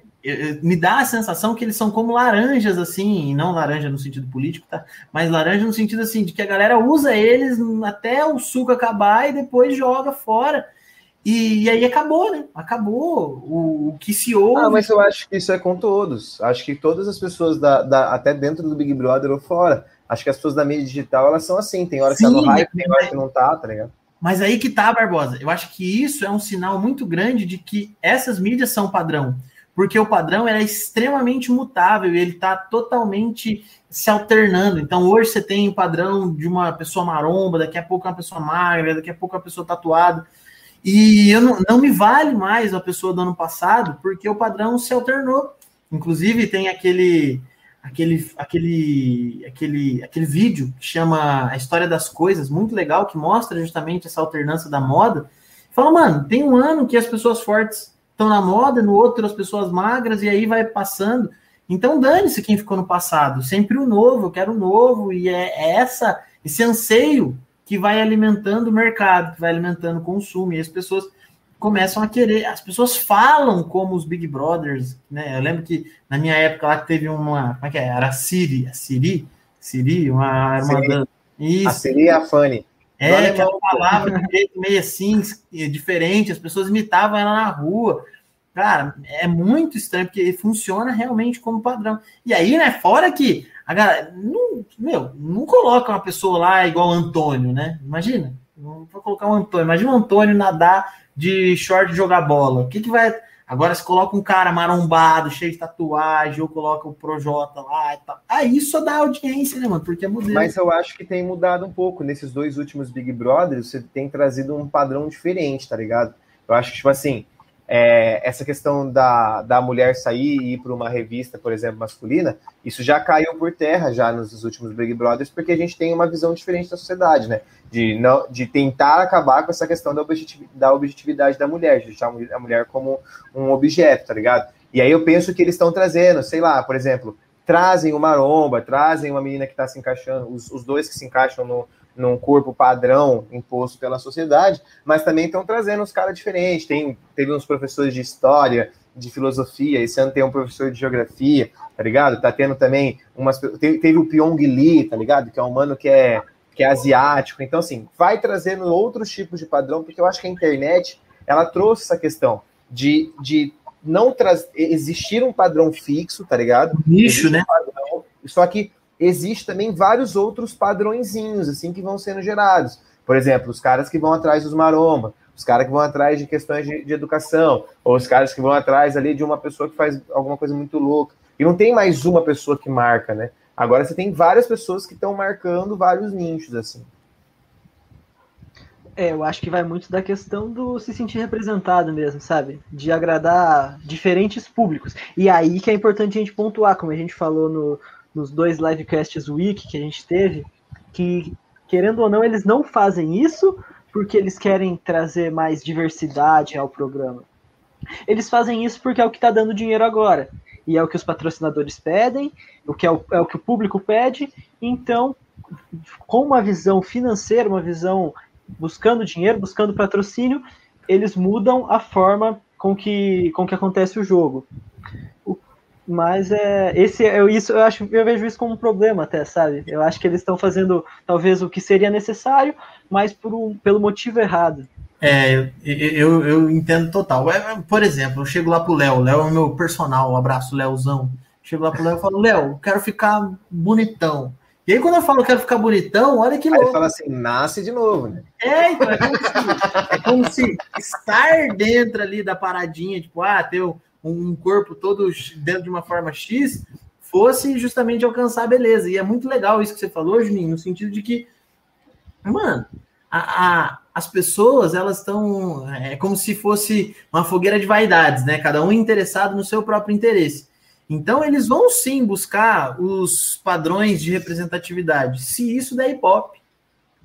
Speaker 3: me dá a sensação que eles são como laranjas, assim, não laranja no sentido político, tá? Mas laranja no sentido assim, de que a galera usa eles até o suco acabar e depois joga fora. E, e aí acabou, né? Acabou o, o, que se ouve.
Speaker 1: Ah, mas eu acho que isso é com todos. Acho que todas as pessoas, da, da, até dentro do Big Brother ou fora, acho que as pessoas da mídia digital, elas são assim. Tem hora que Sim, tá no hype, tem hora que não tá, tá ligado?
Speaker 3: Mas aí que tá, Barbosa. Eu acho que isso é um sinal muito grande de que essas mídias são padrão porque o padrão é extremamente mutável e ele está totalmente se alternando. Então, hoje você tem o padrão de uma pessoa maromba, daqui a pouco é uma pessoa magra, daqui a pouco é uma pessoa tatuada. E eu não, não me vale mais a pessoa do ano passado, porque o padrão se alternou. Inclusive, tem aquele aquele aquele aquele aquele vídeo que chama A História das Coisas, muito legal, que mostra justamente essa alternância da moda. Fala, mano, tem um ano que as pessoas fortes estão na moda, no outro as pessoas magras, e aí vai passando. Então dane-se quem ficou no passado, sempre o novo, eu quero o novo, e é, é essa, esse anseio que vai alimentando o mercado, que vai alimentando o consumo, e as pessoas começam a querer, as pessoas falam como os Big Brothers, né? Eu lembro que na minha época lá teve uma, como é que é? Era a Siri, a Siri, Siri, uma, uma
Speaker 1: Isso. A Siri e a Fanny.
Speaker 3: É, que ela falava de um jeito meio assim, diferente, as pessoas imitavam ela na rua. Cara, é muito estranho, porque funciona realmente como padrão. E aí, né, fora que a galera, não, meu, não coloca uma pessoa lá igual o Antônio, né? Imagina, não vou colocar um Antônio, imagina o Antônio nadar de short jogar bola. O que que vai Agora, se coloca um cara marombado, cheio de tatuagem, ou coloca o Projota lá e tal. Aí só dá audiência, né, mano? Porque é modelo.
Speaker 1: Mas eu acho que tem mudado um pouco. Nesses dois últimos Big Brothers, você tem trazido um padrão diferente, tá ligado? Eu acho que, tipo assim, é, essa questão da, da mulher sair e ir para uma revista, por exemplo, masculina, isso já caiu por terra já nos últimos Big Brothers, porque a gente tem uma visão diferente da sociedade, né? De, não, de tentar acabar com essa questão da, objetividade da, objetividade da mulher, de deixar a mulher como um objeto, tá ligado? E aí eu penso que eles estão trazendo, sei lá, por exemplo, trazem uma maromba, trazem uma menina que está se encaixando, os, os dois que se encaixam no, num corpo padrão imposto pela sociedade, mas também estão trazendo uns caras diferentes. Tem, teve uns professores de história, de filosofia, esse ano tem um professor de geografia, tá ligado? Tá tendo também umas. Teve, teve o Pyong Lee, tá ligado? Que é um mano que é, que é asiático. Então, assim, vai trazendo outros tipos de padrão, porque eu acho que a internet ela trouxe essa questão de, de não trazer existir um padrão fixo, tá ligado?
Speaker 3: Nicho, né? Um
Speaker 1: padrão, só que existe também vários outros padrõezinhos assim que vão sendo gerados. Por exemplo, os caras que vão atrás dos maromba, os caras que vão atrás de questões de, de, educação, ou os caras que vão atrás ali de uma pessoa que faz alguma coisa muito louca. E não tem mais uma pessoa que marca, né? Agora você tem várias pessoas que estão marcando vários nichos, assim.
Speaker 2: É, eu acho que vai muito da questão do se sentir representado mesmo, sabe? De agradar diferentes públicos. E aí que é importante a gente pontuar, como a gente falou no, nos dois livecasts week que a gente teve, que, querendo ou não, eles não fazem isso porque eles querem trazer mais diversidade ao programa. Eles fazem isso porque é o que está dando dinheiro agora. E é o que os patrocinadores pedem, o que é o, é o que o público pede. Então, com uma visão financeira, uma visão buscando dinheiro, buscando patrocínio, eles mudam a forma com que, com que acontece o jogo. Mas é esse eu isso eu acho eu vejo isso como um problema até, sabe? Eu acho que eles estão fazendo talvez o que seria necessário, mas por um, pelo motivo errado.
Speaker 3: É, eu, eu, eu entendo total. É, por exemplo, eu chego lá pro Léo, Léo é o meu personal, um abraço, Léozão. Chego lá pro Léo e falo, Léo, quero ficar bonitão. E aí, quando eu falo quero ficar bonitão, olha que louco. Aí ele
Speaker 1: fala assim, nasce de novo, né?
Speaker 3: É, então, é como, se, é como se estar dentro ali da paradinha, tipo, ah, ter um corpo todo dentro de uma forma X, fosse justamente alcançar a beleza. E é muito legal isso que você falou, Juninho, no sentido de que, mano, a, a, as pessoas, elas estão. É como se fosse uma fogueira de vaidades, né? Cada um interessado no seu próprio interesse. Então, eles vão sim buscar os padrões de representatividade, se isso der hip hop,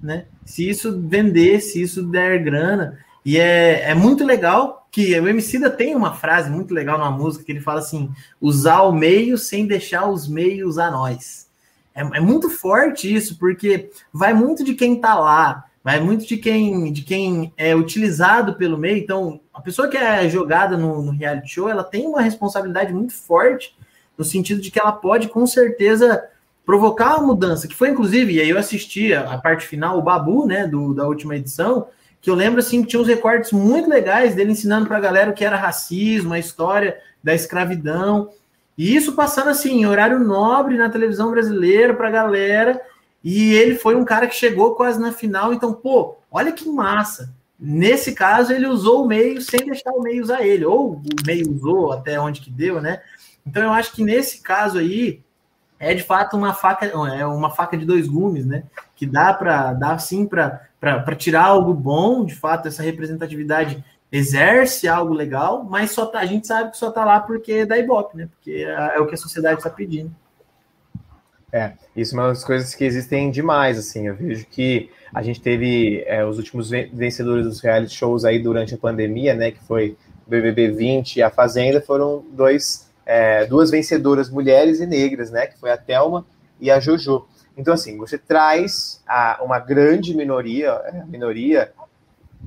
Speaker 3: né? Se isso vender, se isso der grana. E é, é muito legal que o Emicida tem uma frase muito legal na música que ele fala assim: usar o meio sem deixar os meios a nós. É, é muito forte isso, porque vai muito de quem tá lá, vai muito de quem, de quem é utilizado pelo meio. Então, a pessoa que é jogada no, no reality show, ela tem uma responsabilidade muito forte, no sentido de que ela pode, com certeza, provocar uma mudança, que foi inclusive, e aí eu assisti a, a parte final, o Babu, né, do, da última edição, que eu lembro assim que tinha uns recortes muito legais dele ensinando para a galera o que era racismo, a história da escravidão, e isso passando assim, em horário nobre na televisão brasileira para a galera, e ele foi um cara que chegou quase na final, então, pô, olha que massa. Nesse caso, ele usou o meio sem deixar o meio usar ele, ou o meio usou até onde que deu, né? Então eu acho que nesse caso aí é de fato uma faca, é uma faca de dois gumes, né? Que dá para dar sim para tirar algo bom, de fato, essa representatividade exerce algo legal, mas só tá, a gente sabe que só tá lá porque é da Ibope, né? Porque é, é o que a sociedade está pedindo.
Speaker 1: É, isso é uma das coisas que existem demais, assim, eu vejo que a gente teve é, os últimos vencedores dos reality shows aí durante a pandemia, né, que foi BBB 20 e a Fazenda, foram dois, é, duas vencedoras mulheres e negras, né, que foi a Thelma e a Jojo. Então, assim, você traz a, uma grande minoria, é, minoria,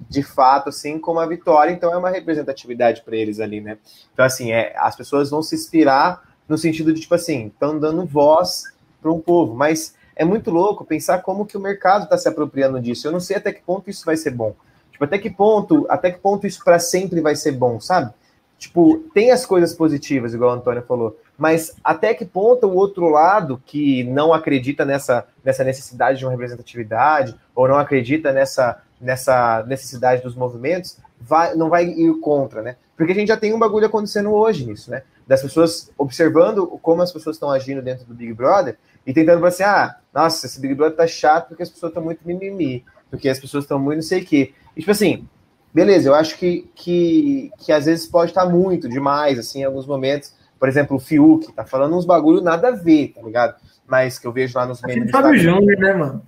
Speaker 1: de fato, assim, como a vitória, então é uma representatividade para eles ali, né? Então, assim, é, as pessoas vão se inspirar no sentido de, tipo assim, estão dando voz para um povo, mas é muito louco pensar como que o mercado está se apropriando disso. Eu não sei até que ponto isso vai ser bom. Tipo, até que ponto, até que ponto isso para sempre vai ser bom, sabe? Tipo, tem as coisas positivas, igual o Antônio falou, mas até que ponto o outro lado que não acredita nessa, nessa necessidade de uma representatividade ou não acredita nessa, nessa necessidade dos movimentos, vai, não vai ir contra, né? Porque a gente já tem um bagulho acontecendo hoje nisso, né? Das pessoas observando como as pessoas estão agindo dentro do Big Brother e tentando falar assim, ah, nossa, esse Big Brother tá chato porque as pessoas estão muito mimimi, porque as pessoas estão muito não sei o quê. E, tipo assim, beleza, eu acho que, que, que às vezes pode estar muito demais, assim, em alguns momentos. Por exemplo, o Fiuk tá falando uns bagulho nada a ver, tá ligado? Mas que eu vejo lá nos
Speaker 3: memes. Fábio Júnior, né, mano?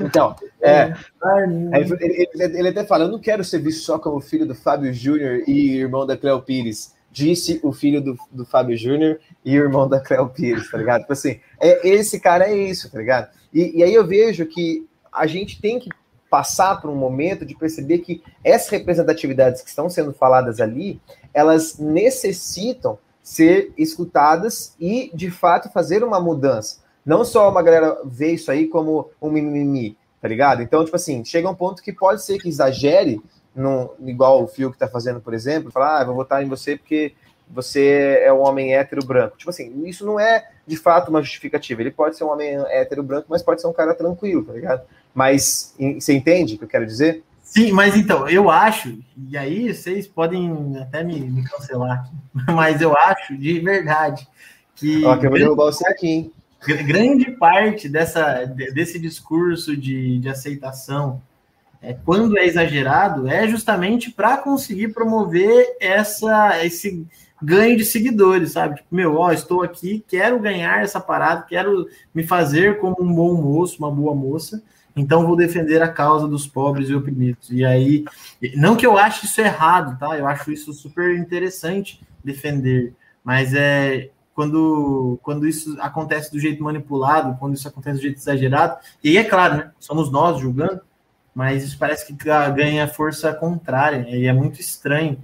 Speaker 1: Então, é, ele, ele, ele, até fala: Eu não quero ser visto só como filho do Fábio Júnior e irmão da Cleo Pires disse o filho do, do Fábio Júnior e o irmão da Cléo Pires, tá ligado? Tipo assim, é, esse cara é isso, tá ligado? E, e aí eu vejo que a gente tem que passar por um momento de perceber que essas representatividades que estão sendo faladas ali, elas necessitam ser escutadas e, de fato, fazer uma mudança. Não só uma galera ver isso aí como um mimimi, tá ligado? Então, tipo assim, chega um ponto que pode ser que exagere no, igual o Fio que tá fazendo, por exemplo, falar, ah, vou votar em você porque você é um homem hétero branco. Tipo assim, isso não é de fato uma justificativa. Ele pode ser um homem hétero branco, mas pode ser um cara tranquilo, tá ligado? Mas você entende o que eu quero dizer?
Speaker 3: Sim, mas então, eu acho, e aí vocês podem até me, me cancelar aqui, mas eu acho de verdade que.
Speaker 1: Ó, que eu vou derrubar você aqui, hein?
Speaker 3: Grande parte dessa, desse discurso de, de aceitação é, quando é exagerado, é justamente para conseguir promover essa, esse ganho de seguidores, sabe? Tipo, meu, ó, estou aqui, quero ganhar essa parada, quero me fazer como um bom moço, uma boa moça, então vou defender a causa dos pobres e oprimidos. E aí, não que eu ache isso errado, tá? Eu acho isso super interessante defender, mas é quando, quando isso acontece do jeito manipulado, quando isso acontece do jeito exagerado, e aí é claro, né? Somos nós julgando, mas isso parece que ganha força contrária, e é muito estranho.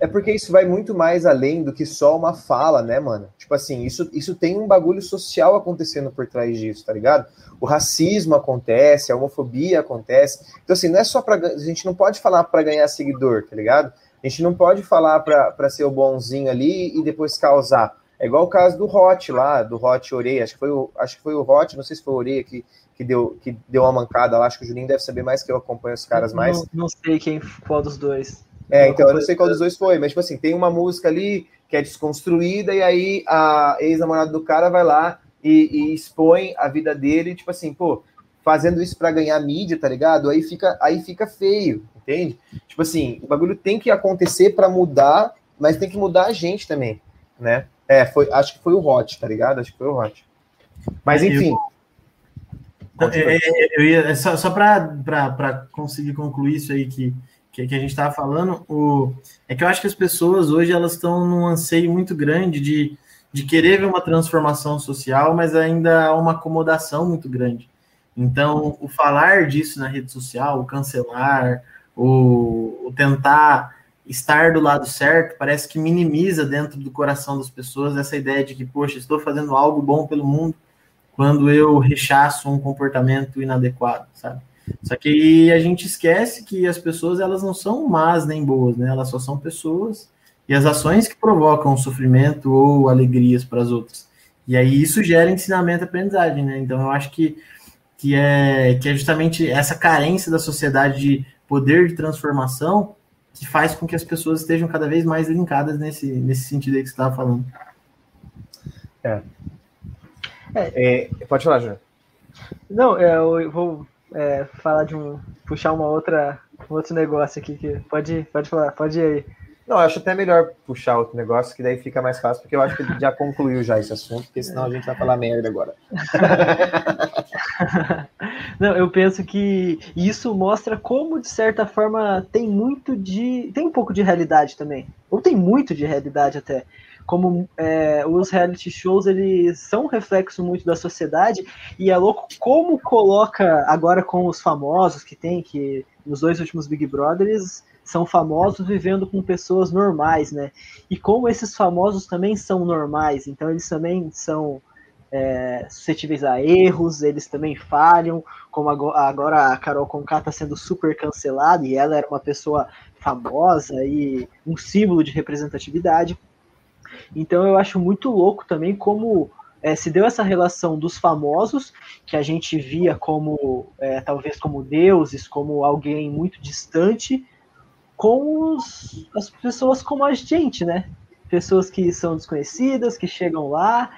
Speaker 1: É porque isso vai muito mais além do que só uma fala, né, mano? Tipo assim, isso, isso tem um bagulho social acontecendo por trás disso, tá ligado? O racismo acontece, a homofobia acontece. Então, assim, não é só pra. A gente não pode falar para ganhar seguidor, tá ligado? A gente não pode falar para ser o bonzinho ali e depois causar. É igual o caso do Hot lá, do Hot Oreia. Acho que foi o, acho que foi o Hot, não sei se foi o Oreia que que deu, que deu uma mancada lá. Acho que o Juninho deve saber mais que eu acompanho os caras mais.
Speaker 2: Não, não sei quem, qual dos dois.
Speaker 1: É, então eu não sei qual dos dois foi, mas tipo assim, tem uma música ali que é desconstruída, e aí a ex-namorada do cara vai lá e, e, expõe a vida dele, tipo assim, pô, fazendo isso para ganhar mídia, tá ligado? Aí fica, aí fica feio, entende? Tipo assim, o bagulho tem que acontecer para mudar, mas tem que mudar a gente também, né? É, foi, acho que foi o Hot, tá ligado? Acho que foi o Hot. Mas enfim. Eu
Speaker 3: é, é, eu ia, só só para conseguir concluir isso aí que, que, que a gente estava falando, o, é que eu acho que as pessoas hoje elas estão num anseio muito grande de, de querer ver uma transformação social, mas ainda há uma acomodação muito grande. Então, o falar disso na rede social, o cancelar, o, o tentar estar do lado certo, parece que minimiza dentro do coração das pessoas essa ideia de que, poxa, estou fazendo algo bom pelo mundo quando eu rechaço um comportamento inadequado, sabe? Só que a gente esquece que as pessoas elas não são más nem boas, né? Elas só são pessoas e as ações que provocam sofrimento ou alegrias para as outras. E aí isso gera ensinamento e aprendizagem, né? Então eu acho que, que, é, que é justamente essa carência da sociedade de poder de transformação que faz com que as pessoas estejam cada vez mais linkadas nesse, nesse sentido aí que você estava falando.
Speaker 1: É. é. é pode falar, Júnior.
Speaker 2: Não, é, eu vou é, falar de um. puxar uma outra, um outro negócio aqui que pode, pode falar, pode ir aí.
Speaker 1: Não, eu acho até melhor puxar outro negócio, que daí fica mais fácil, porque eu acho que ele já concluiu já esse assunto, porque senão a gente vai falar merda agora.
Speaker 2: Não, eu penso que isso mostra como, de certa forma, tem muito de. tem um pouco de realidade também. Ou tem muito de realidade até como é, os reality shows eles são um reflexo muito da sociedade e é louco como coloca agora com os famosos que tem que nos dois últimos Big Brothers são famosos vivendo com pessoas normais, né? E como esses famosos também são normais, então eles também são é, suscetíveis a erros, eles também falham, como agora a Carol Conká está sendo super cancelada e ela era uma pessoa famosa e um símbolo de representatividade. Então eu acho muito louco também como é, se deu essa relação dos famosos, que a gente via como é, talvez como deuses, como alguém muito distante, com os, as pessoas como a gente, né? Pessoas que são desconhecidas, que chegam lá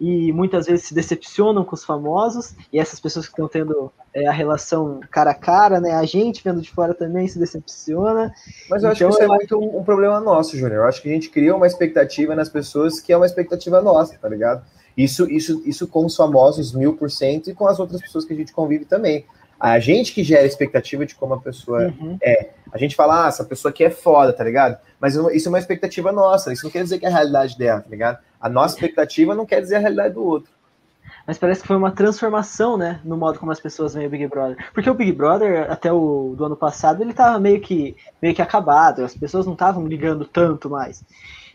Speaker 2: e muitas vezes se decepcionam com os famosos, e essas pessoas que estão tendo é, a relação cara a cara, né? A gente vendo de fora também se decepciona.
Speaker 1: Mas eu então, acho que então, isso é muito um, um problema nosso, Júnior. Eu acho que a gente cria uma expectativa nas pessoas que é uma expectativa nossa, tá ligado? Isso, isso, isso com os famosos mil por cento e com as outras pessoas que a gente convive também. A gente que gera expectativa de como a pessoa uhum. é. A gente fala, ah, essa pessoa aqui é foda, tá ligado? Mas isso é uma expectativa nossa, isso não quer dizer que é a realidade dela, tá ligado? A nossa expectativa não quer dizer a realidade do outro.
Speaker 2: Mas parece que foi uma transformação, né, no modo como as pessoas veem o Big Brother. Porque o Big Brother, até o do ano passado, ele tava meio que, meio que acabado, as pessoas não estavam ligando tanto mais.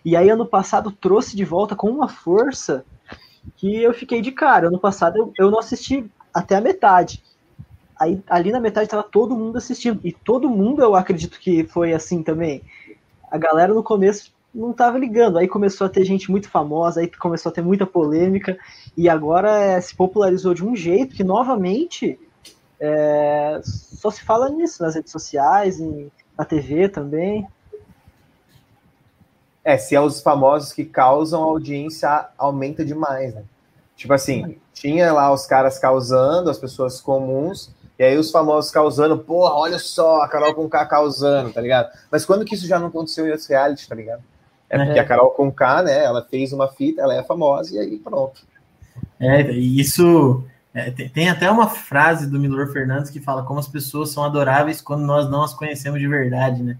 Speaker 2: E aí, ano passado, trouxe de volta com uma força que eu fiquei de cara. Ano passado, eu, eu não assisti até a metade. Aí, ali na metade, tava todo mundo assistindo. E todo mundo, eu acredito que foi assim também. A galera no começo não estava ligando. Aí começou a ter gente muito famosa, aí começou a ter muita polêmica, e agora é, se popularizou de um jeito que, novamente, é, só se fala nisso nas redes sociais, em, na TV também.
Speaker 1: É, se é os famosos que causam audiência, aumenta demais, né? Tipo assim, tinha lá os caras causando, as pessoas comuns, e aí os famosos causando, porra, olha só, a Carol com K causando, tá ligado? Mas quando que isso já não aconteceu em outros reality, tá ligado? É porque a Carol com K, né? Ela fez uma fita, ela é famosa e aí pronto.
Speaker 3: É, e isso é, tem, tem, até uma frase do Milor Fernandes que fala como as pessoas são adoráveis quando nós não as conhecemos de verdade, né?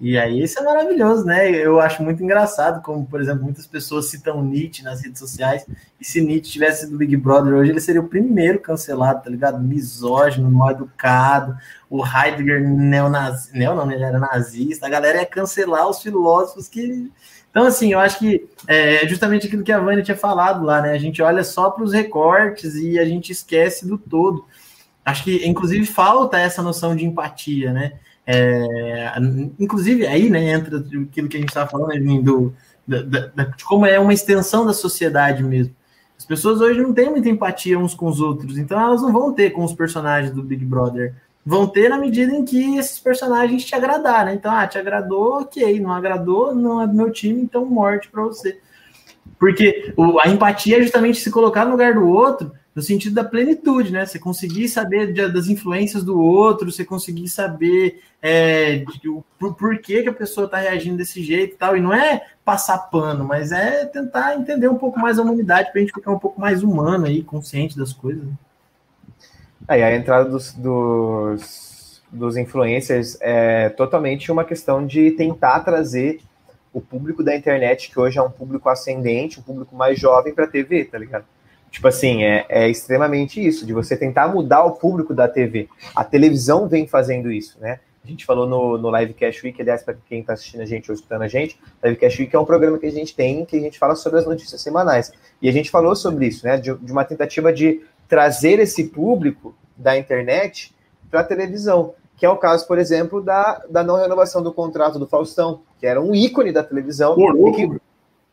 Speaker 3: E aí isso é maravilhoso, né? Eu acho muito engraçado como, por exemplo, muitas pessoas citam Nietzsche nas redes sociais, e se Nietzsche tivesse do Big Brother hoje, ele seria o primeiro cancelado, tá ligado? Misógino, mal educado, o Heidegger neonazi, neo não, ele era nazista, a galera ia cancelar os filósofos que... Então, assim, eu acho que é justamente aquilo que a Vânia tinha falado lá, né? A gente olha só para os recortes e a gente esquece do todo. Acho que, inclusive, falta essa noção de empatia, né? É, inclusive, aí né, entra aquilo que a gente estava falando, né, do, da, da, de como é uma extensão da sociedade mesmo. As pessoas hoje não têm muita empatia uns com os outros, então elas não vão ter com os personagens do Big Brother. Vão ter na medida em que esses personagens te agradaram. Né? Então, ah, te agradou, ok. Não agradou, não é do meu time, então morte para você. Porque o, a empatia é justamente se colocar no lugar do outro no sentido da plenitude, né? Você conseguir saber de, das influências do outro, você conseguir saber é, de, o por, que, que a pessoa está reagindo desse jeito e tal. E não é passar pano, mas é tentar entender um pouco mais a humanidade para a gente ficar um pouco mais humano aí, consciente das coisas.
Speaker 1: Aí a entrada dos, dos, dos influencers é totalmente uma questão de tentar trazer o público da internet, que hoje é um público ascendente, um público mais jovem, para a TV, tá ligado? Tipo assim, é, é extremamente isso, de você tentar mudar o público da TV. A televisão vem fazendo isso, né? A gente falou no, no Livecast Week, aliás, para quem está assistindo a gente ou escutando a gente, Livecast Week é um programa que a gente tem, que a gente fala sobre as notícias semanais. E a gente falou sobre isso, né? De, de uma tentativa de trazer esse público da internet para a televisão, que é o caso, por exemplo, da, da não renovação do contrato do Faustão, que era um ícone da televisão. e, que,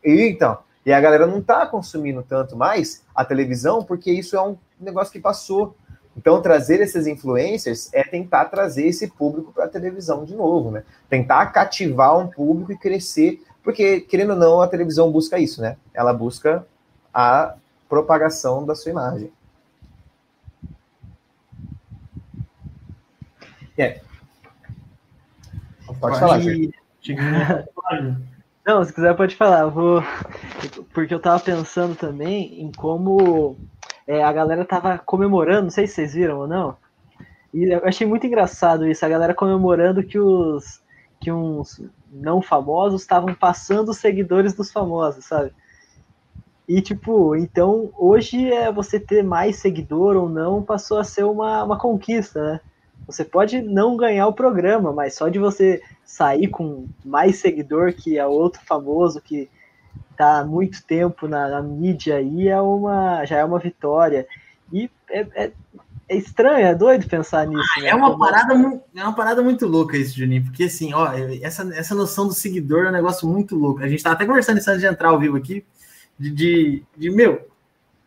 Speaker 1: e então, e a galera não está consumindo tanto mais a televisão, porque isso é um negócio que passou. Então, trazer esses influencers é tentar trazer esse público para a televisão de novo, né? Tentar cativar um público e crescer, porque, querendo ou não, a televisão busca isso, né? Ela busca a propagação da sua imagem. É.
Speaker 2: Pode falar, gente. Não, se quiser pode falar. Eu vou porque eu tava pensando também em como é, a galera tava comemorando, não sei se vocês viram ou não. E eu achei muito engraçado isso, a galera comemorando que os que uns não famosos estavam passando os seguidores dos famosos, sabe? E tipo, então hoje é você ter mais seguidor ou não passou a ser uma, uma conquista, né? Você pode não ganhar o programa, mas só de você sair com mais seguidor que a outro famoso que tá há muito tempo na, na, mídia aí é uma, já é uma vitória. E é, é, é estranho, é doido pensar nisso.
Speaker 3: né? É, uma parada, é uma parada muito louca isso, Juninho, porque assim, ó, essa, essa noção do seguidor é um negócio muito louco. A gente tava até conversando isso antes de entrar ao vivo aqui, de, de, de meu,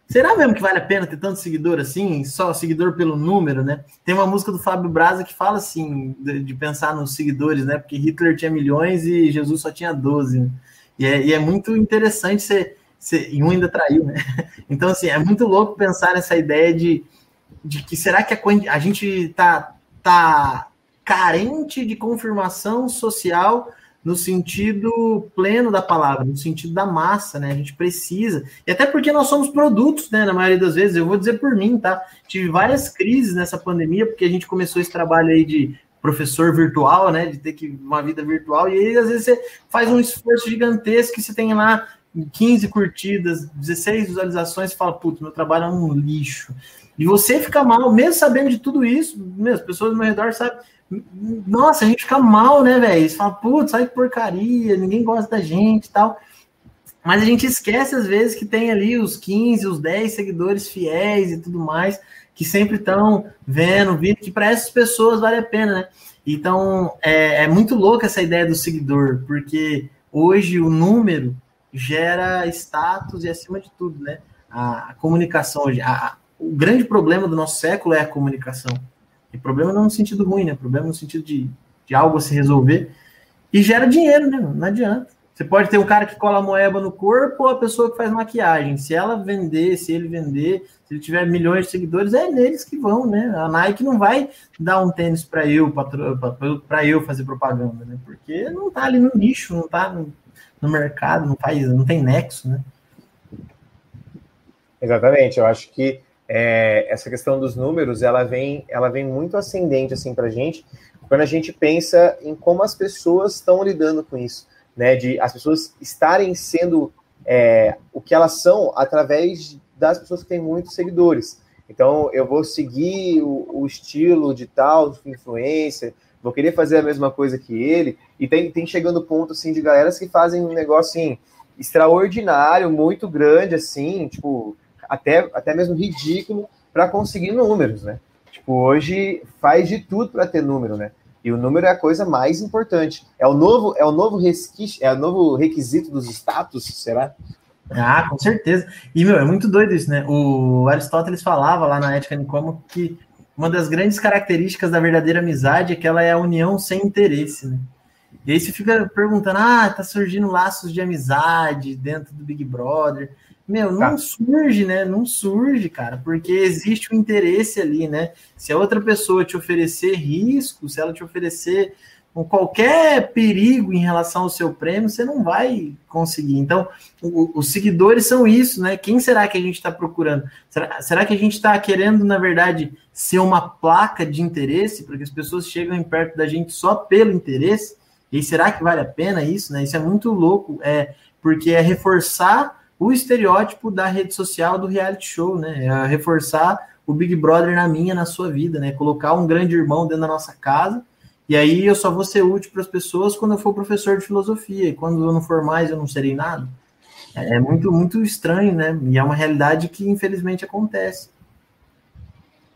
Speaker 3: Será mesmo que vale a pena ter tanto seguidor assim? Só seguidor pelo número, né? Tem uma música do Fábio Braza que fala assim, de, de pensar nos seguidores, né? Porque Hitler tinha milhões e Jesus só tinha 12. Né? E, é, e é muito interessante ser. E um ainda traiu, né? Então, assim, é muito louco pensar nessa ideia de, de que será que a, a gente tá, tá carente de confirmação social no sentido pleno da palavra, no sentido da massa, né? A gente precisa. E até porque nós somos produtos, né? Na maioria das vezes, eu vou dizer por mim, tá? Tive várias crises nessa pandemia, porque a gente começou esse trabalho aí de professor virtual, né? De ter que uma vida virtual, e aí às vezes você faz um esforço gigantesco que você tem lá 15 curtidas, 16 visualizações, e fala, putz, meu trabalho é um lixo. E você fica mal, mesmo sabendo de tudo isso, mesmo, as pessoas ao meu redor sabem nossa, a gente fica mal, né, velho? Você fala, putz, sai que porcaria, ninguém gosta da gente e tal. Mas a gente esquece, às vezes, que tem ali os 15, os 10 seguidores fiéis e tudo mais, que sempre estão vendo, vindo, que para essas pessoas vale a pena, né? Então, é, é muito louca essa ideia do seguidor, porque hoje o número gera status e, acima de tudo, né? A, a comunicação hoje. A, o grande problema do nosso século é a comunicação. E problema não no sentido ruim, né? Problema no sentido de, de algo a se resolver. E gera dinheiro, né? Não adianta. Você pode ter um cara que cola moeba no corpo ou a pessoa que faz maquiagem. Se ela vender, se ele vender, se ele tiver milhões de seguidores, é neles que vão, né? A Nike não vai dar um tênis para eu, para eu fazer propaganda, né? Porque não tá ali no nicho, não tá no, no mercado, não faz, não tem nexo, né?
Speaker 1: Exatamente, eu acho que é, essa questão dos números, ela vem, ela vem muito ascendente assim para gente, quando a gente pensa em como as pessoas estão lidando com isso, né? De as pessoas estarem sendo é, o que elas são através das pessoas que têm muitos seguidores. Então, eu vou seguir o, o estilo de tal influencer, vou querer fazer a mesma coisa que ele, e tem, tem chegando ponto assim de galera que fazem um negócio assim, extraordinário, muito grande, assim, tipo, até, até mesmo ridículo para conseguir números, né? Tipo, hoje faz de tudo para ter número, né? E o número é a coisa mais importante. É o novo, é o novo resquício, é o novo requisito dos status, será?
Speaker 3: Ah, com certeza. E, meu, é muito doido isso, né? O Aristóteles falava lá na Ética Nicomo que uma das grandes características da verdadeira amizade é que ela é a união sem interesse, né? E aí você fica perguntando, ah, tá surgindo laços de amizade dentro do Big Brother. Meu, não tá. surge, né? Não surge, cara, porque existe o um interesse ali, né? Se a outra pessoa te oferecer risco, se ela te oferecer qualquer perigo em relação ao seu prêmio, você não vai conseguir. Então, o, os seguidores são isso, né? Quem será que a gente está procurando? Será, será que a gente está querendo, na verdade, ser uma placa de interesse, porque as pessoas chegam em perto da gente só pelo interesse? E será que vale a pena isso, né? Isso é muito louco, é porque é reforçar o estereótipo da rede social do reality show, né? É reforçar o Big Brother na minha, na sua vida, né? Colocar um grande irmão dentro da nossa casa e aí eu só vou ser útil para as pessoas quando eu for professor de filosofia. E quando eu não for mais, eu não serei nada. É, é muito, muito estranho, né? E é uma realidade que infelizmente acontece.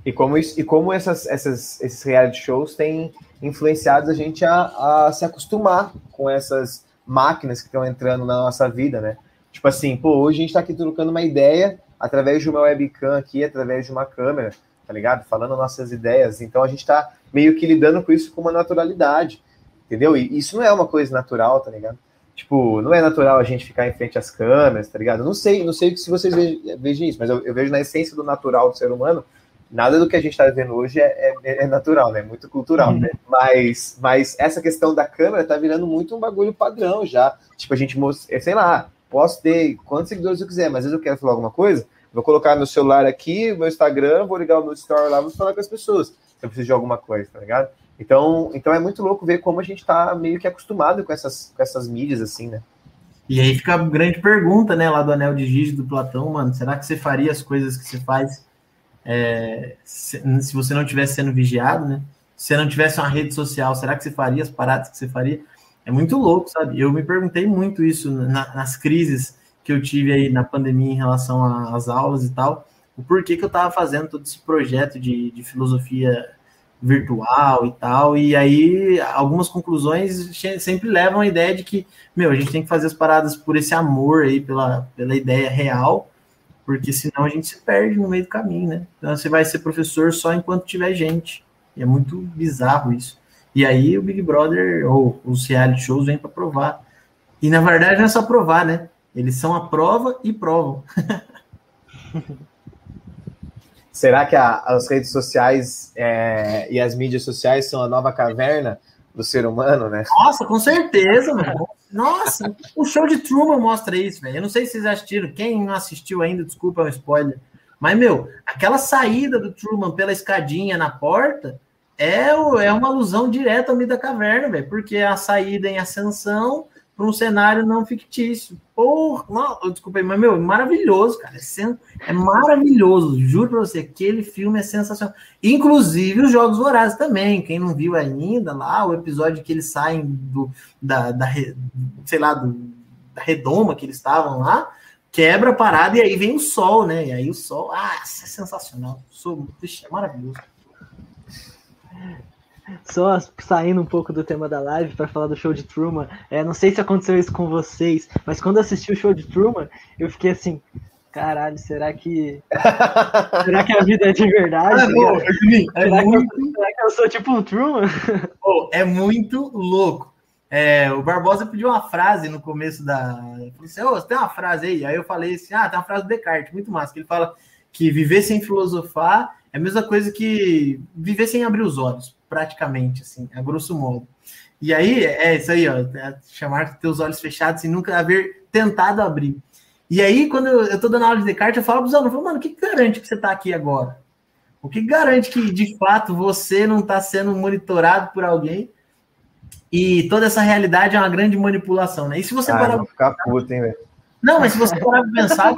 Speaker 1: E como, isso, e como essas, essas, esses reality shows têm influenciado a gente a, a se acostumar com essas máquinas que estão entrando na nossa vida, né? Tipo assim, pô, hoje a gente está aqui trocando uma ideia através de uma webcam aqui, através de uma câmera tá ligado? Falando nossas ideias. Então a gente tá meio que lidando com isso com uma naturalidade, entendeu? E isso não é uma coisa natural, tá ligado? Tipo, não é natural a gente ficar em frente às câmeras, tá ligado? Não sei, não sei se vocês vejam isso, mas eu, eu vejo na essência do natural do ser humano, nada do que a gente está vendo hoje é, é, é, natural, né? Muito cultural, uhum. né? Mas, mas essa questão da câmera tá virando muito um bagulho padrão já. Tipo, a gente mostra, sei lá, posso ter quantos seguidores eu quiser, mas às vezes eu quero falar alguma coisa, Vou colocar meu celular aqui, meu Instagram, vou ligar o meu story lá, vou falar com as pessoas se eu preciso de alguma coisa, tá ligado? Então, então é muito louco ver como a gente tá meio que acostumado com essas, com essas mídias, assim, né?
Speaker 3: E aí fica a grande pergunta, né, lá do Anel de Giz do Platão, mano, será que você faria as coisas que você faz é, se, se, você não estivesse sendo vigiado, né? Se você não tivesse uma rede social, será que você faria as paradas que você faria? É muito louco, sabe? Eu me perguntei muito isso na, nas crises que eu tive aí na pandemia em relação às aulas e tal, o porquê que eu estava fazendo todo esse projeto de, de filosofia virtual e tal, e aí algumas conclusões sempre levam a ideia de que, meu, a gente tem que fazer as paradas por esse amor aí, pela, pela ideia real, porque senão a gente se perde no meio do caminho, né? Então você vai ser professor só enquanto tiver gente, e é muito bizarro isso. E aí o Big Brother ou os reality shows vêm para provar. E na verdade não é só provar, né? Eles são a prova e provam.
Speaker 1: Será que a, as redes sociais é, e as mídias sociais são a nova caverna do ser humano, né?
Speaker 3: Nossa, com certeza, mano. Nossa, o show de Truman mostra isso, velho. Eu não sei se vocês assistiram. Quem não assistiu ainda, desculpa, é um spoiler. Mas, meu, aquela saída do Truman pela escadinha na porta é, é uma alusão direta ao mito da caverna, velho. Porque é a saída em ascensão para um cenário não fictício. Porra, não, desculpa mas meu, maravilhoso, cara. É, é maravilhoso, juro para você, aquele filme é sensacional. Inclusive os Jogos Vorazes também. Quem não viu ainda lá, o episódio que eles saem do, da, da sei lá, do, da redoma que eles estavam lá, quebra a parada e aí vem o sol, né? E aí o sol, ah, é sensacional. Sou, é maravilhoso.
Speaker 2: Só saindo um pouco do tema da live para falar do show de Truman. É, não sei se aconteceu isso com vocês, mas quando assisti o show de Truman, eu fiquei assim, caralho, será que. será que a vida é de verdade? Ah, é será, muito... que eu, será, que eu, sou tipo um Truman?
Speaker 3: Oh, é muito louco. É, o Barbosa pediu uma frase no começo da. Ele falou assim: oh, você tem uma frase aí? Aí eu falei assim: ah, tem uma frase do Descartes, muito massa, que ele fala que viver sem filosofar é a mesma coisa que viver sem abrir os olhos praticamente, assim, a grosso modo. E aí, é isso aí, ó, é chamar teus olhos fechados e nunca haver tentado abrir. E aí, quando eu, eu tô dando aula de Descartes, eu falo para os alunos, falo, mano, o que garante que você está aqui agora? O que garante que, de fato, você não está sendo monitorado por alguém e toda essa realidade é uma grande manipulação, né? E se você
Speaker 1: parar... ficar puto, hein, velho?
Speaker 3: Não, mas se você parar para pensar,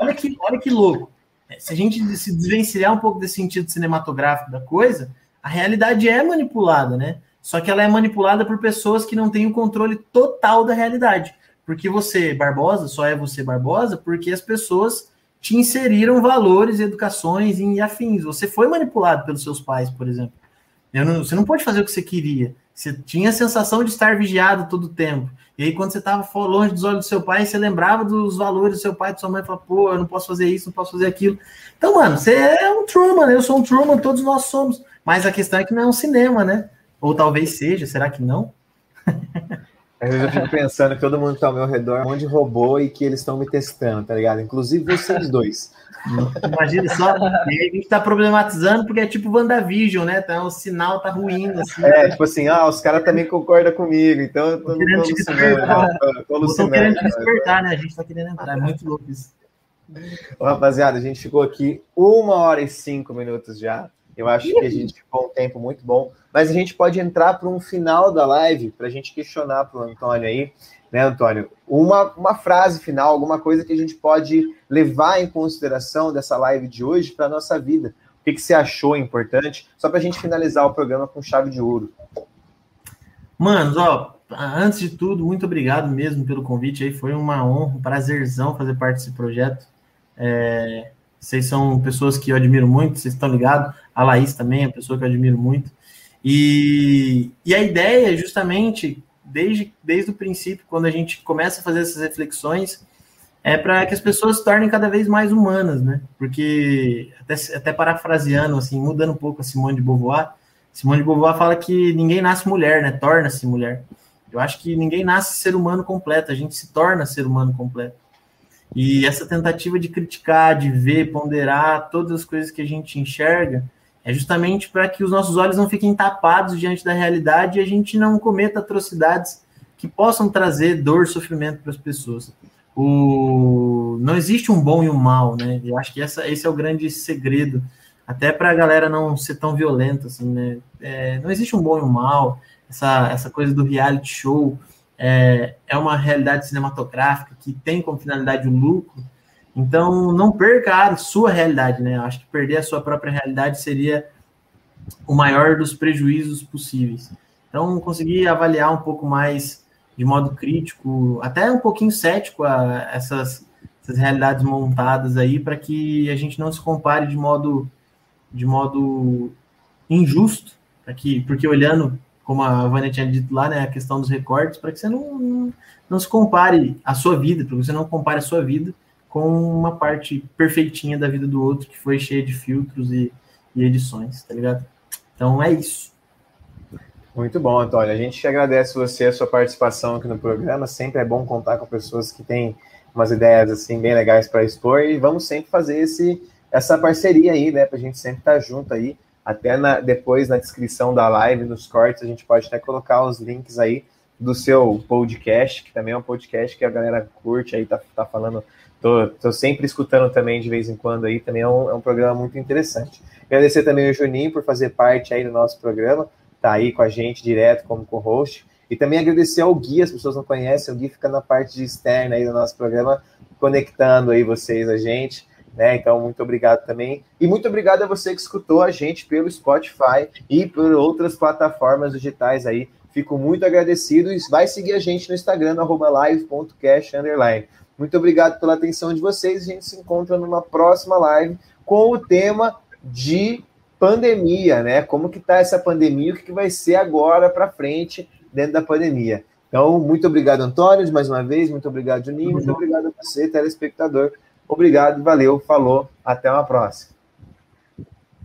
Speaker 3: olha que, olha que louco. Se a gente se desvencilhar um pouco desse sentido cinematográfico da coisa, a realidade é manipulada, né? Só que ela é manipulada por pessoas que não têm o controle total da realidade. Porque você, Barbosa, só é você, Barbosa, porque as pessoas te inseriram valores, educações e afins. Você foi manipulado pelos seus pais, por exemplo. Não, você não pode fazer o que você queria. Você tinha a sensação de estar vigiado todo o tempo. E aí, quando você estava longe dos olhos do seu pai, você lembrava dos valores do seu pai da sua mãe e falava, pô, eu não posso fazer isso, não posso fazer aquilo. Então, mano, você é um Truman, eu sou um Truman, todos nós somos. Mas a questão é que não é um cinema, né? Ou talvez seja, será que não?
Speaker 1: Às vezes eu fico pensando que todo mundo que tá ao meu redor é um monte de robô e que eles estão me testando, tá ligado? Inclusive vocês dois.
Speaker 3: Imagina só, a gente está problematizando porque é tipo WandaVision, né? Então o sinal tá ruim. Assim,
Speaker 1: é, tipo assim, ah, os caras também concordam comigo, então eu tô, querendo te despertar.
Speaker 3: Tô, querendo te despertar, né? A gente tá querendo entrar, é muito louco isso.
Speaker 1: rapaziada, a gente ficou aqui uma hora e cinco minutos já. Eu acho que a gente ficou um tempo muito bom, mas a gente pode entrar para um final da live para a gente questionar para o Antônio aí né, Antônio? Uma, uma frase final, alguma coisa que a gente pode levar em consideração dessa live de hoje para a nossa vida. O que, que você achou importante? Só para a gente finalizar o programa com chave de ouro.
Speaker 3: Manos, ó, antes de tudo, muito obrigado mesmo pelo convite aí. Foi uma honra, um prazerzão fazer parte desse projeto. É, vocês são pessoas que eu admiro muito, vocês estão ligados. A Laís também é uma pessoa que eu admiro muito. E, e a ideia é justamente desde, desde o princípio, quando a gente começa a fazer essas reflexões, é para que as pessoas se tornem cada vez mais humanas, né? Porque, até, até parafraseando, assim, mudando um pouco a Simone de Beauvoir, Simone de Beauvoir fala que ninguém nasce mulher, né? Torna-se mulher. Eu acho que ninguém nasce ser humano completo, a gente se torna ser humano completo. E essa tentativa de criticar, de ver, ponderar todas as coisas que a gente enxerga, é justamente para que os nossos olhos não fiquem tapados diante da realidade e a gente não cometa atrocidades que possam trazer dor, sofrimento para as pessoas. O... Não existe um bom e um mal, né? Eu acho que essa, esse é o grande segredo, até para a galera não ser tão violenta, assim, né? É, não existe um bom e um mal, essa, essa coisa do reality show é, é uma realidade cinematográfica que tem como finalidade o lucro, então, não perca a sua realidade, né? Acho que perder a sua própria realidade seria o maior dos prejuízos possíveis. Então, conseguir avaliar um pouco mais de modo crítico, até um pouquinho cético a essas, essas realidades montadas aí, para que a gente não se compare de modo, de modo injusto, que, porque olhando, como a Vânia tinha dito lá, né, a questão dos recortes, para que você não, não, não se compare a sua vida, para que você não compare a sua vida com uma parte perfeitinha da vida do outro que foi cheia de filtros e, e edições, tá ligado? Então é isso.
Speaker 1: Muito bom, Antônio. A gente agradece você a sua participação aqui no programa. Sempre é bom contar com pessoas que têm umas ideias assim bem legais para expor e vamos sempre fazer esse essa parceria aí, né, para a gente sempre estar tá junto aí. Até na, depois na descrição da live, nos cortes, a gente pode até colocar os links aí do seu podcast, que também é um podcast que a galera curte aí, tá, tá falando Tô, tô, sempre escutando também de vez em quando aí, também é um, é um, programa muito interessante. Agradecer também o Juninho por fazer parte aí do nosso programa, tá aí com a gente direto como co-host. E também agradecer ao Gui, as pessoas não conhecem, o Gui fica na parte externa aí do nosso programa, conectando aí vocês, a gente, né? Então, muito obrigado também. E muito obrigado a você que escutou a gente pelo Spotify e por outras plataformas digitais aí. Fico muito agradecido e vai seguir a gente no Instagram, live.cash. Muito obrigado pela atenção de vocês. A gente se encontra numa próxima live com o tema de pandemia, né? Como que tá essa pandemia, o que, que vai ser agora para frente dentro da pandemia. Então, muito obrigado, Antônio, mais uma vez. Muito obrigado, Juninho. Muito obrigado a você, telespectador. Obrigado, valeu, falou. Até uma próxima.